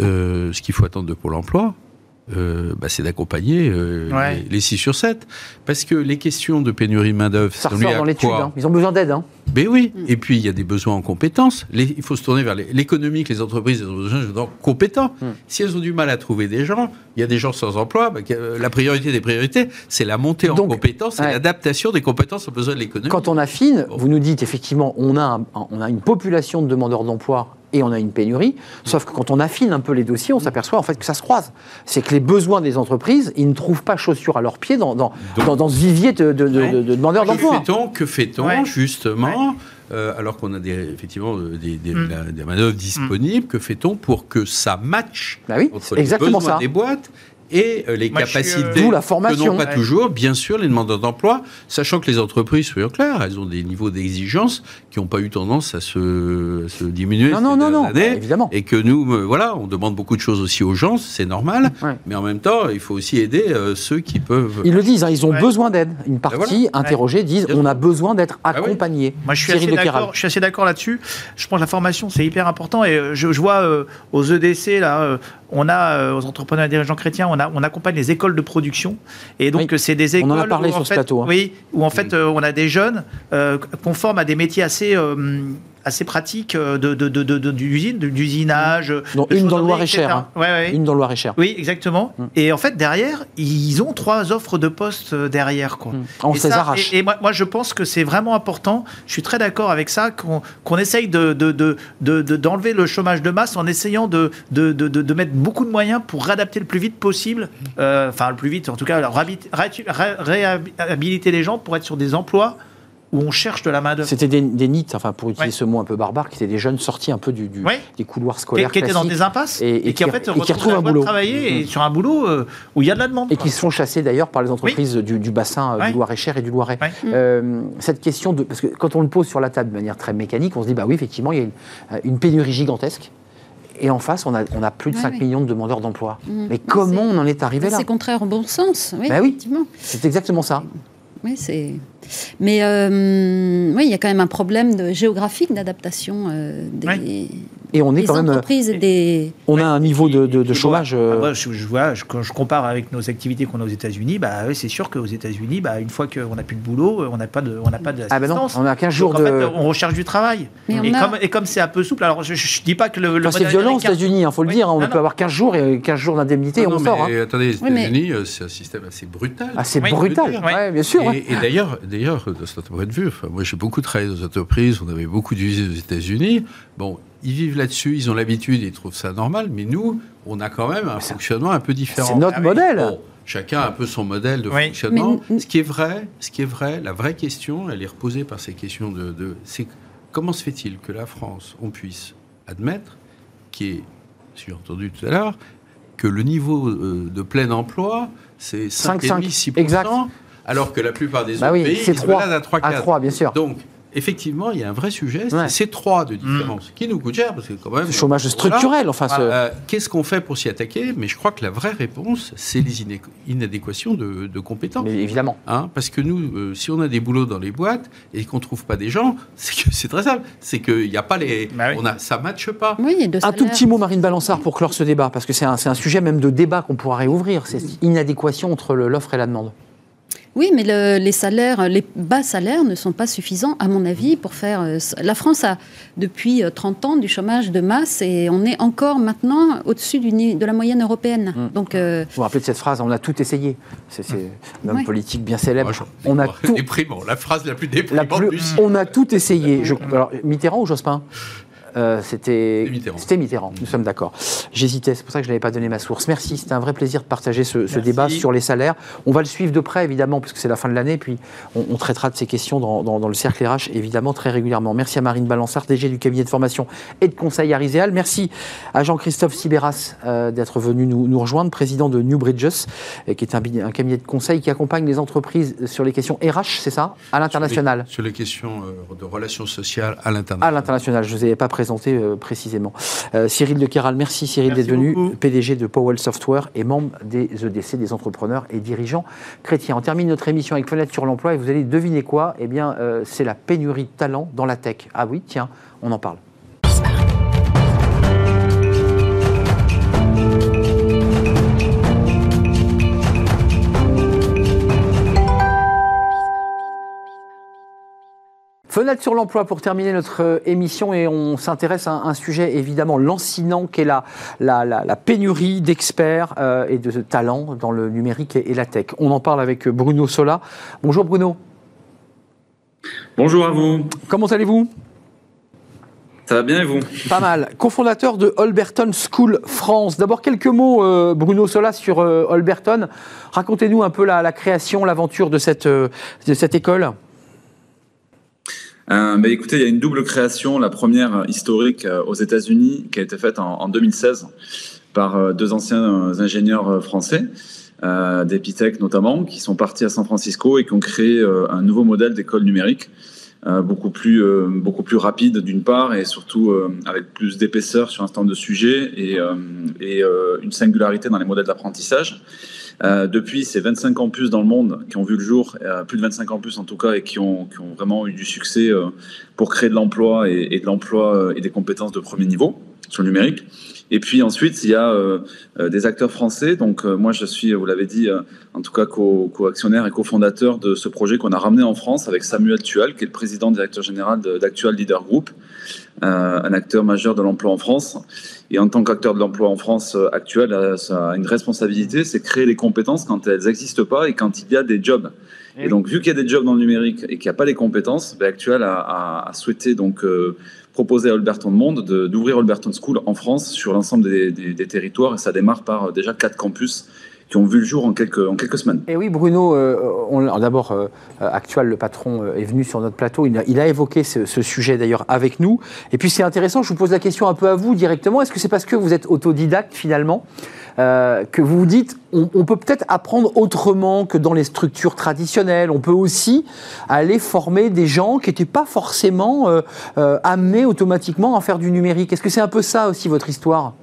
euh, ce qu'il faut attendre de Pôle Emploi, euh, bah, c'est d'accompagner euh, les, 6 sur 7. Parce que les questions de pénurie de main-d'œuvre, ça ressort dans l'étude. Hein. Ils ont besoin d'aide. Hein. Ben oui. Mm. Et puis, il y a des besoins en compétences. il faut se tourner vers l'économique, les entreprises, ont besoin de gens compétents. Mm. Si elles ont du mal à trouver des gens, il y a des gens sans emploi. Bah, la priorité des priorités, c'est la montée en compétences et l'adaptation des compétences aux besoins de l'économie. Quand on affine, vous nous dites effectivement, on a, on a une population de demandeurs d'emploi et on a une pénurie. Sauf que quand on affine un peu les dossiers, on s'aperçoit en fait que ça se croise. C'est que les besoins des entreprises, ils ne trouvent pas chaussures à leurs pieds dans, dans, dans, ce vivier de, de, de, demandeurs d'emploi. Que fait-on justement euh, alors qu'on a des, effectivement euh, des, mm. des manœuvres disponibles, que fait-on pour que ça matche bah oui, entre les besoins ça. des boîtes et euh, les capacités D'où la formation. que n'ont pas toujours, bien sûr, les demandeurs d'emploi, sachant que les entreprises, soyons clairs, elles ont des niveaux d'exigence qui n'ont pas eu tendance à se, se diminuer non, non, non, non, bah, évidemment. Et que nous, euh, voilà, on demande beaucoup de choses aussi aux gens, c'est normal, mais en même temps, il faut aussi aider euh, ceux qui peuvent... Ils le disent, hein, ils ont besoin d'aide. Une ben partie interrogée disent, on a besoin d'être ah accompagné. Moi, je suis, assez d'accord là-dessus. Je pense que la formation, c'est hyper important, et je, je vois aux EDC, là, on a, aux entrepreneurs et dirigeants chrétiens, on on, accompagne les écoles de production. Et donc, c'est des écoles. On en a parlé sur ce plateau. Hein. Oui, où en fait, euh, on a des jeunes euh, conformes à des métiers assez euh, assez pratique euh, de, de, de, d'usine, d'usinage. une dans le Loir-et-Cher. Hein. Une dans le Loir-et-Cher. Oui, exactement. Mm. Et en fait, derrière, ils ont trois offres de poste euh, derrière. Quoi. Mm. On et arrache. Et, moi, moi, je pense que c'est vraiment important. Je suis très d'accord avec ça, qu'on, qu'on essaye de, d'enlever le chômage de masse en essayant de, de, mettre beaucoup de moyens pour réadapter le plus vite possible, euh, enfin le plus vite, en tout cas, réhabiliter les gens pour être sur des emplois où on cherche de la main-d'œuvre. C'était des, des NIT, enfin pour utiliser ce mot un peu barbare, qui étaient des jeunes sortis un peu du, des couloirs scolaires. Qui, qui étaient dans des impasses et, qui, en fait et qui retrouvent un boulot. travailler mm-hmm. sur un boulot euh, où il y a de la demande. Et qui se font chasser d'ailleurs par les entreprises du, bassin euh, du Loir-et-Cher et du Loiret. Euh, cette question de. Parce que quand on le pose sur la table de manière très mécanique, on se dit, bah oui, effectivement, il y a une, pénurie gigantesque. Et en face, on a, on a plus de 5 millions de demandeurs d'emploi. Mm-hmm. Mais comment on en est arrivé là? C'est contraire au bon sens. Oui, bah oui. C'est exactement ça. Oui, c'est. Mais euh, oui, il y a quand même un problème de géographique d'adaptation euh, des, Et on est quand même. Des... On a un niveau de, chômage. Euh, je, vois, quand je compare avec nos activités qu'on a aux États-Unis, bah, c'est sûr qu'aux États-Unis, bah, une fois qu'on n'a plus de boulot, on n'a pas de, on n'a pas Ah ben non, on a 15 jours de. En fait, on recherche du travail. Et, comme, et, comme, c'est un peu souple, alors je, ne dis pas que le. c'est violent aux États-Unis, il hein, faut le dire. Hein, on peut avoir 15 jours et 15 jours d'indemnité, on sort. Hein. Attendez, les États-Unis, euh, c'est un système assez brutal. Assez brutal, oui, bien sûr. Et, d'ailleurs, d'ailleurs, de ce point de vue, moi j'ai beaucoup travaillé dans les entreprises, on avait beaucoup d'usines aux États-Unis. Bon, ils vivent là-dessus, ils ont l'habitude, ils trouvent ça normal, mais nous, on a quand même un fonctionnement un peu différent. C'est notre ah modèle. chacun a un peu son modèle de fonctionnement. Ce qui est vrai, ce qui est vrai, la vraie question, elle est reposée par ces questions de, de c'est comment se fait-il que la France, on puisse admettre, qui est, j'ai entendu tout à l'heure, que le niveau euh, de plein emploi, c'est 5,5-6%, alors que la plupart des bah autres pays, c'est 3 à 3, bien sûr. Donc, effectivement, il y a un vrai sujet, c'est ces trois de différence, mm. qui nous coûte cher, parce que quand même... Le chômage structurel, enfin... Euh, qu'est-ce qu'on fait pour s'y attaquer? Mais je crois que la vraie réponse, c'est les inadéquations de, compétences. Mais évidemment. Hein parce que nous, euh, si on a des boulots dans les boîtes et qu'on ne trouve pas des gens, c'est que c'est très simple, c'est qu'il n'y a pas les... Bah on a, ça ne matche pas. un tout petit mot, Marine Balançard, pour clore ce débat, parce que c'est un, un sujet même de débat qu'on pourra réouvrir, c'est inadéquation entre l'offre et la demande. Oui, mais les salaires, les bas salaires ne sont pas suffisants, à mon avis, pour faire. Euh, la France a depuis 30 euh, ans du chômage de masse et on est encore maintenant au-dessus de la moyenne européenne. Mmh. Donc, euh, vous vous rappelez de cette phrase On a tout essayé. C'est un homme politique bien célèbre. on a tout. Déprimant, la phrase la plus déprimante. on a tout essayé. alors, Mitterrand ou Jospin? Euh, c'était Mitterrand. Nous sommes d'accord. J'hésitais, c'est pour ça que je n'avais pas donné ma source. Merci, c'était un vrai plaisir de partager ce, débat sur les salaires. On va le suivre de près, évidemment, puisque c'est la fin de l'année, puis on, traitera de ces questions dans, le cercle RH, évidemment, très régulièrement. Merci à Marine Balançard, DG du cabinet de formation et de conseil à Riséal. Merci à Jean-Christophe Sibéras euh, d'être venu nous, rejoindre, président de New Bridges, euh, qui est un, cabinet de conseil qui accompagne les entreprises sur les questions RH, c'est ça, à l'international. Sur, les questions de relations sociales à l'international. À l'international, je ne vous avais pas présenté euh, précisément. Euh, Cyril de Keral, merci Cyril d'être venu, PDG de Powell Software et membre des EDC, des entrepreneurs et dirigeants chrétiens. On termine notre émission avec Fenêtre sur l'emploi et vous allez deviner quoi? Eh bien, euh, c'est la pénurie de talent dans la tech. Ah oui, tiens, on en parle. Fenêtre sur l'emploi pour terminer notre euh, émission et on s'intéresse à un sujet évidemment lancinant qui est la, la, pénurie d'experts euh, et de talents dans le numérique et, la tech. On en parle avec Bruno Sola. Bonjour Bruno. Bonjour à vous. Comment allez-vous? Ça va bien et vous? Pas mal. Cofondateur de Holberton School France. D'abord quelques mots, euh, Bruno Sola, sur Holberton. Racontez-nous un peu la, création, l'aventure de cette, de cette école. Euh, écoutez, il y a une double création. La première historique euh, aux États-Unis, qui a été faite en, 2016 par euh, deux anciens ingénieurs français, d'Epitech notamment, qui sont partis à San Francisco et qui ont créé un nouveau modèle d'école numérique. beaucoup plus beaucoup plus rapide d'une part et surtout avec plus d'épaisseur sur un stand de sujet et, et une singularité dans les modèles d'apprentissage. Euh, depuis, c'est 25 campus dans le monde qui ont vu le jour, euh, plus de 25 campus en tout cas, et qui ont, qui ont vraiment eu du succès euh, pour créer de l'emploi et, et, de l'emploi et des compétences de premier niveau sur le numérique. Et puis ensuite, il y a des acteurs français. Donc moi, je suis, vous l'avez dit, en tout cas co-actionnaire et cofondateur de ce projet qu'on a ramené en France avec Samuel Tual, qui est le président directeur général d'Actual Leader Group, un acteur majeur de l'emploi en France. Et en tant qu'acteur de l'emploi en France euh, actuel, euh, a une responsabilité, c'est créer les compétences quand elles n'existent pas et quand il y a des jobs. Et donc, vu qu'il y a des jobs dans le numérique et qu'il n'y a pas les compétences, ben, Actuel a, souhaité donc euh, proposer à Alberton Monde d'ouvrir Alberton School en France sur l'ensemble des, territoires. Et ça démarre par déjà quatre campus qui ont vu le jour en quelques, en quelques semaines. Et oui, Bruno, euh, d'abord, euh, Actuel, le patron, euh, est venu sur notre plateau. Il a, il a évoqué ce, sujet d'ailleurs avec nous. Et puis c'est intéressant, je vous pose la question un peu à vous directement. Est-ce que c'est parce que vous êtes autodidacte finalement que vous vous dites on, peut peut-être apprendre autrement que dans les structures traditionnelles? On peut aussi aller former des gens qui n'étaient pas forcément amenés automatiquement à faire du numérique. Est-ce que c'est un peu ça aussi votre histoire?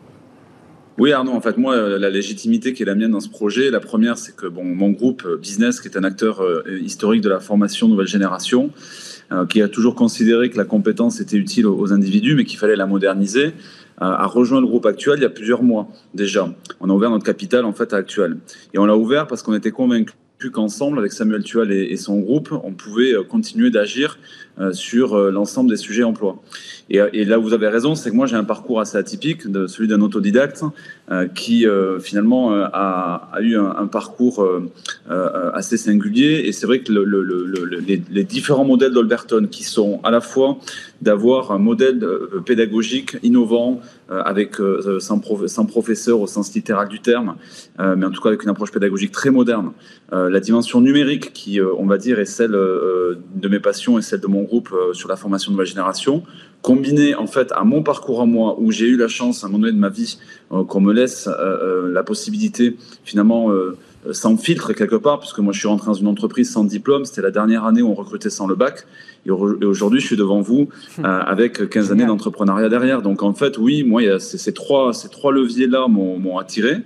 Oui, Arnaud, en fait, moi, euh, la légitimité qui est la mienne dans ce projet, la première, c'est que bon, mon groupe euh, Business, qui est un acteur euh, historique de la formation nouvelle génération, qui a toujours considéré que la compétence était utile aux individus, mais qu'il fallait la moderniser, a, rejoint le groupe actuel il y a plusieurs mois déjà. On a ouvert notre capital en fait à actuel. Et on l'a ouvert parce qu'on était convaincus qu'ensemble, avec Samuel Tual et, et, son groupe, on pouvait continuer d'agir sur l'ensemble des sujets emploi. Et, là, vous avez raison, c'est que moi j'ai un parcours assez atypique, de celui d'un autodidacte, euh, qui euh, finalement euh, a, eu un, parcours assez singulier. Et c'est vrai que le, le, le, les, les, différents modèles d'Olberton, qui sont à la fois d'avoir un modèle pédagogique innovant, avec sans, sans, professeur au sens littéral du terme, mais en tout cas avec une approche pédagogique très moderne. la dimension numérique, qui on va dire est celle de mes passions et celle de mon groupe sur la formation de ma génération combiné en fait à mon parcours à moi, où j'ai eu la chance à un moment donné de ma vie euh, qu'on me laisse euh, euh, la possibilité finalement sans filtre quelque part, puisque moi je suis rentré dans une entreprise sans diplôme, c'était la dernière année où on recrutait sans le bac, et aujourd'hui je suis devant vous hmm. avec 15 années d'entrepreneuriat derrière. Donc en fait, oui, moi ces trois, ces trois leviers-là m'ont attiré.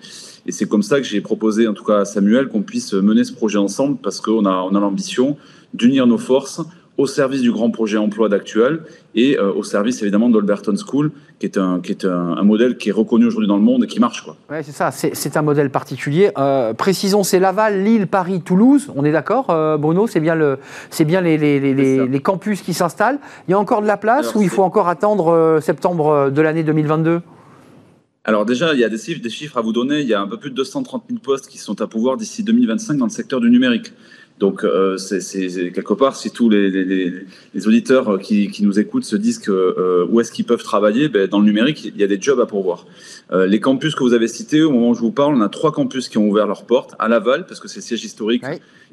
Et c'est comme ça que j'ai proposé, en tout cas à Samuel, qu'on puisse mener ce projet ensemble, parce qu'on a, on a l'ambition d'unir nos forces au service du grand projet emploi d'actuel et euh, au service évidemment d'Alberton School, qui est, un, qui est un, modèle qui est reconnu aujourd'hui dans le monde et qui marche. Oui, c'est ça, c'est un modèle particulier. Euh, précisons, c'est Laval, Lille, Paris, Toulouse, on est d'accord, euh, Bruno? C'est bien, le, bien les, les, les, les campus qui s'installent. Il y a encore de la place ou il faut encore attendre septembre de l'année 2022 alors déjà, il y a des chiffres, des chiffres à vous donner. Il y a un peu plus de 230 000 postes qui sont à pouvoir d'ici 2025 dans le secteur du numérique. Donc, euh, c'est quelque part, si tous les, les, les auditeurs qui, qui, nous écoutent se disent que, euh, où est-ce qu'ils peuvent travailler, ben, dans le numérique, il y a des jobs à pourvoir. Euh, les campus que vous avez cités, au moment où je vous parle, on a trois campus qui ont ouvert leurs portes à Laval, parce que c'est le siège historique.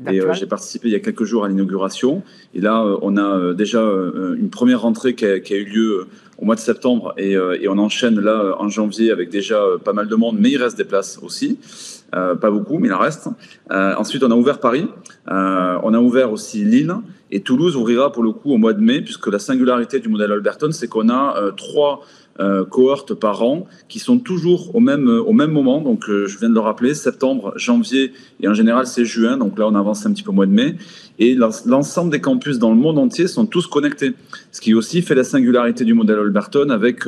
et j'ai participé il y a quelques jours à l'inauguration. Et là, on a déjà une première rentrée qui a, qui a eu lieu au mois de septembre et, et, on enchaîne là en janvier avec déjà pas mal de monde, mais il reste des places aussi. Euh, pas beaucoup, mais il en reste. Euh, ensuite, on a ouvert Paris, euh, on a ouvert aussi Lille, et Toulouse ouvrira pour le coup au mois de mai, puisque la singularité du modèle Alberton, c'est qu'on a trois cohortes par an qui sont toujours au même, au même moment. Donc, je viens de le rappeler, septembre, janvier et en général c'est juin. Donc là, on avance un petit peu au mois de mai. Et l'ensemble des campus dans le monde entier sont tous connectés. Ce qui aussi fait la singularité du modèle Alberton avec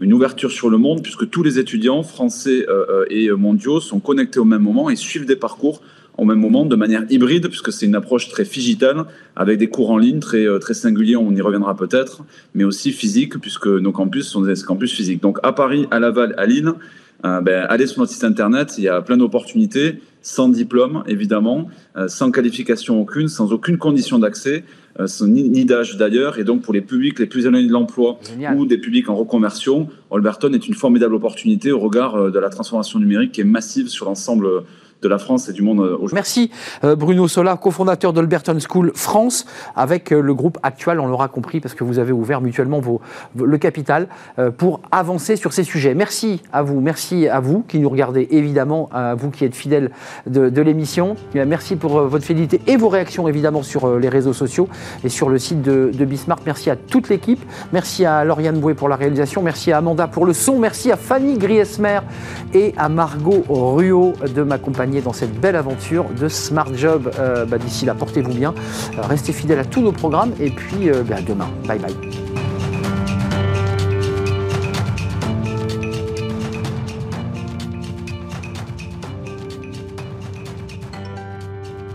une ouverture sur le monde, puisque tous les étudiants français euh, euh, et mondiaux sont connectés au même moment et suivent des parcours au même moment de manière hybride, puisque c'est une approche très figitale, avec des cours en ligne très, euh, très singuliers, on y reviendra peut-être, mais aussi physique, puisque nos campus sont des campus physiques. Donc à Paris, à Laval, à Lille, ben, allez sur notre site internet, il y a plein d'opportunités, sans diplôme évidemment, sans qualification aucune, sans aucune condition d'accès. Euh, ni, d'âge d'ailleurs. Et donc, pour les publics les plus éloignés de l'emploi ou des publics en reconversion, Olberton est une formidable opportunité au regard euh, de la transformation numérique qui est massive sur l'ensemble de la France et du monde euh, aujourd'hui. Merci euh, Bruno Sola, cofondateur d'Alberton School France, avec euh, le groupe actuel, on l'aura compris, parce que vous avez ouvert mutuellement le capital pour avancer sur ces sujets. Merci à vous, merci à vous qui nous regardez, évidemment, à vous qui êtes fidèles de, l'émission. Merci pour votre fidélité et vos réactions, évidemment, sur les réseaux sociaux et sur le site de, de Bismarck. Merci à toute l'équipe. Merci à Lauriane Boué pour la réalisation. Merci à Amanda pour le son. Merci à Fanny Griesmer et à Margot Ruot de m'accompagner dans cette belle aventure de Smart Job. Euh, bah, d'ici là, portez-vous bien, euh, restez fidèles à tous nos programmes et puis euh, bah, demain. Bye bye.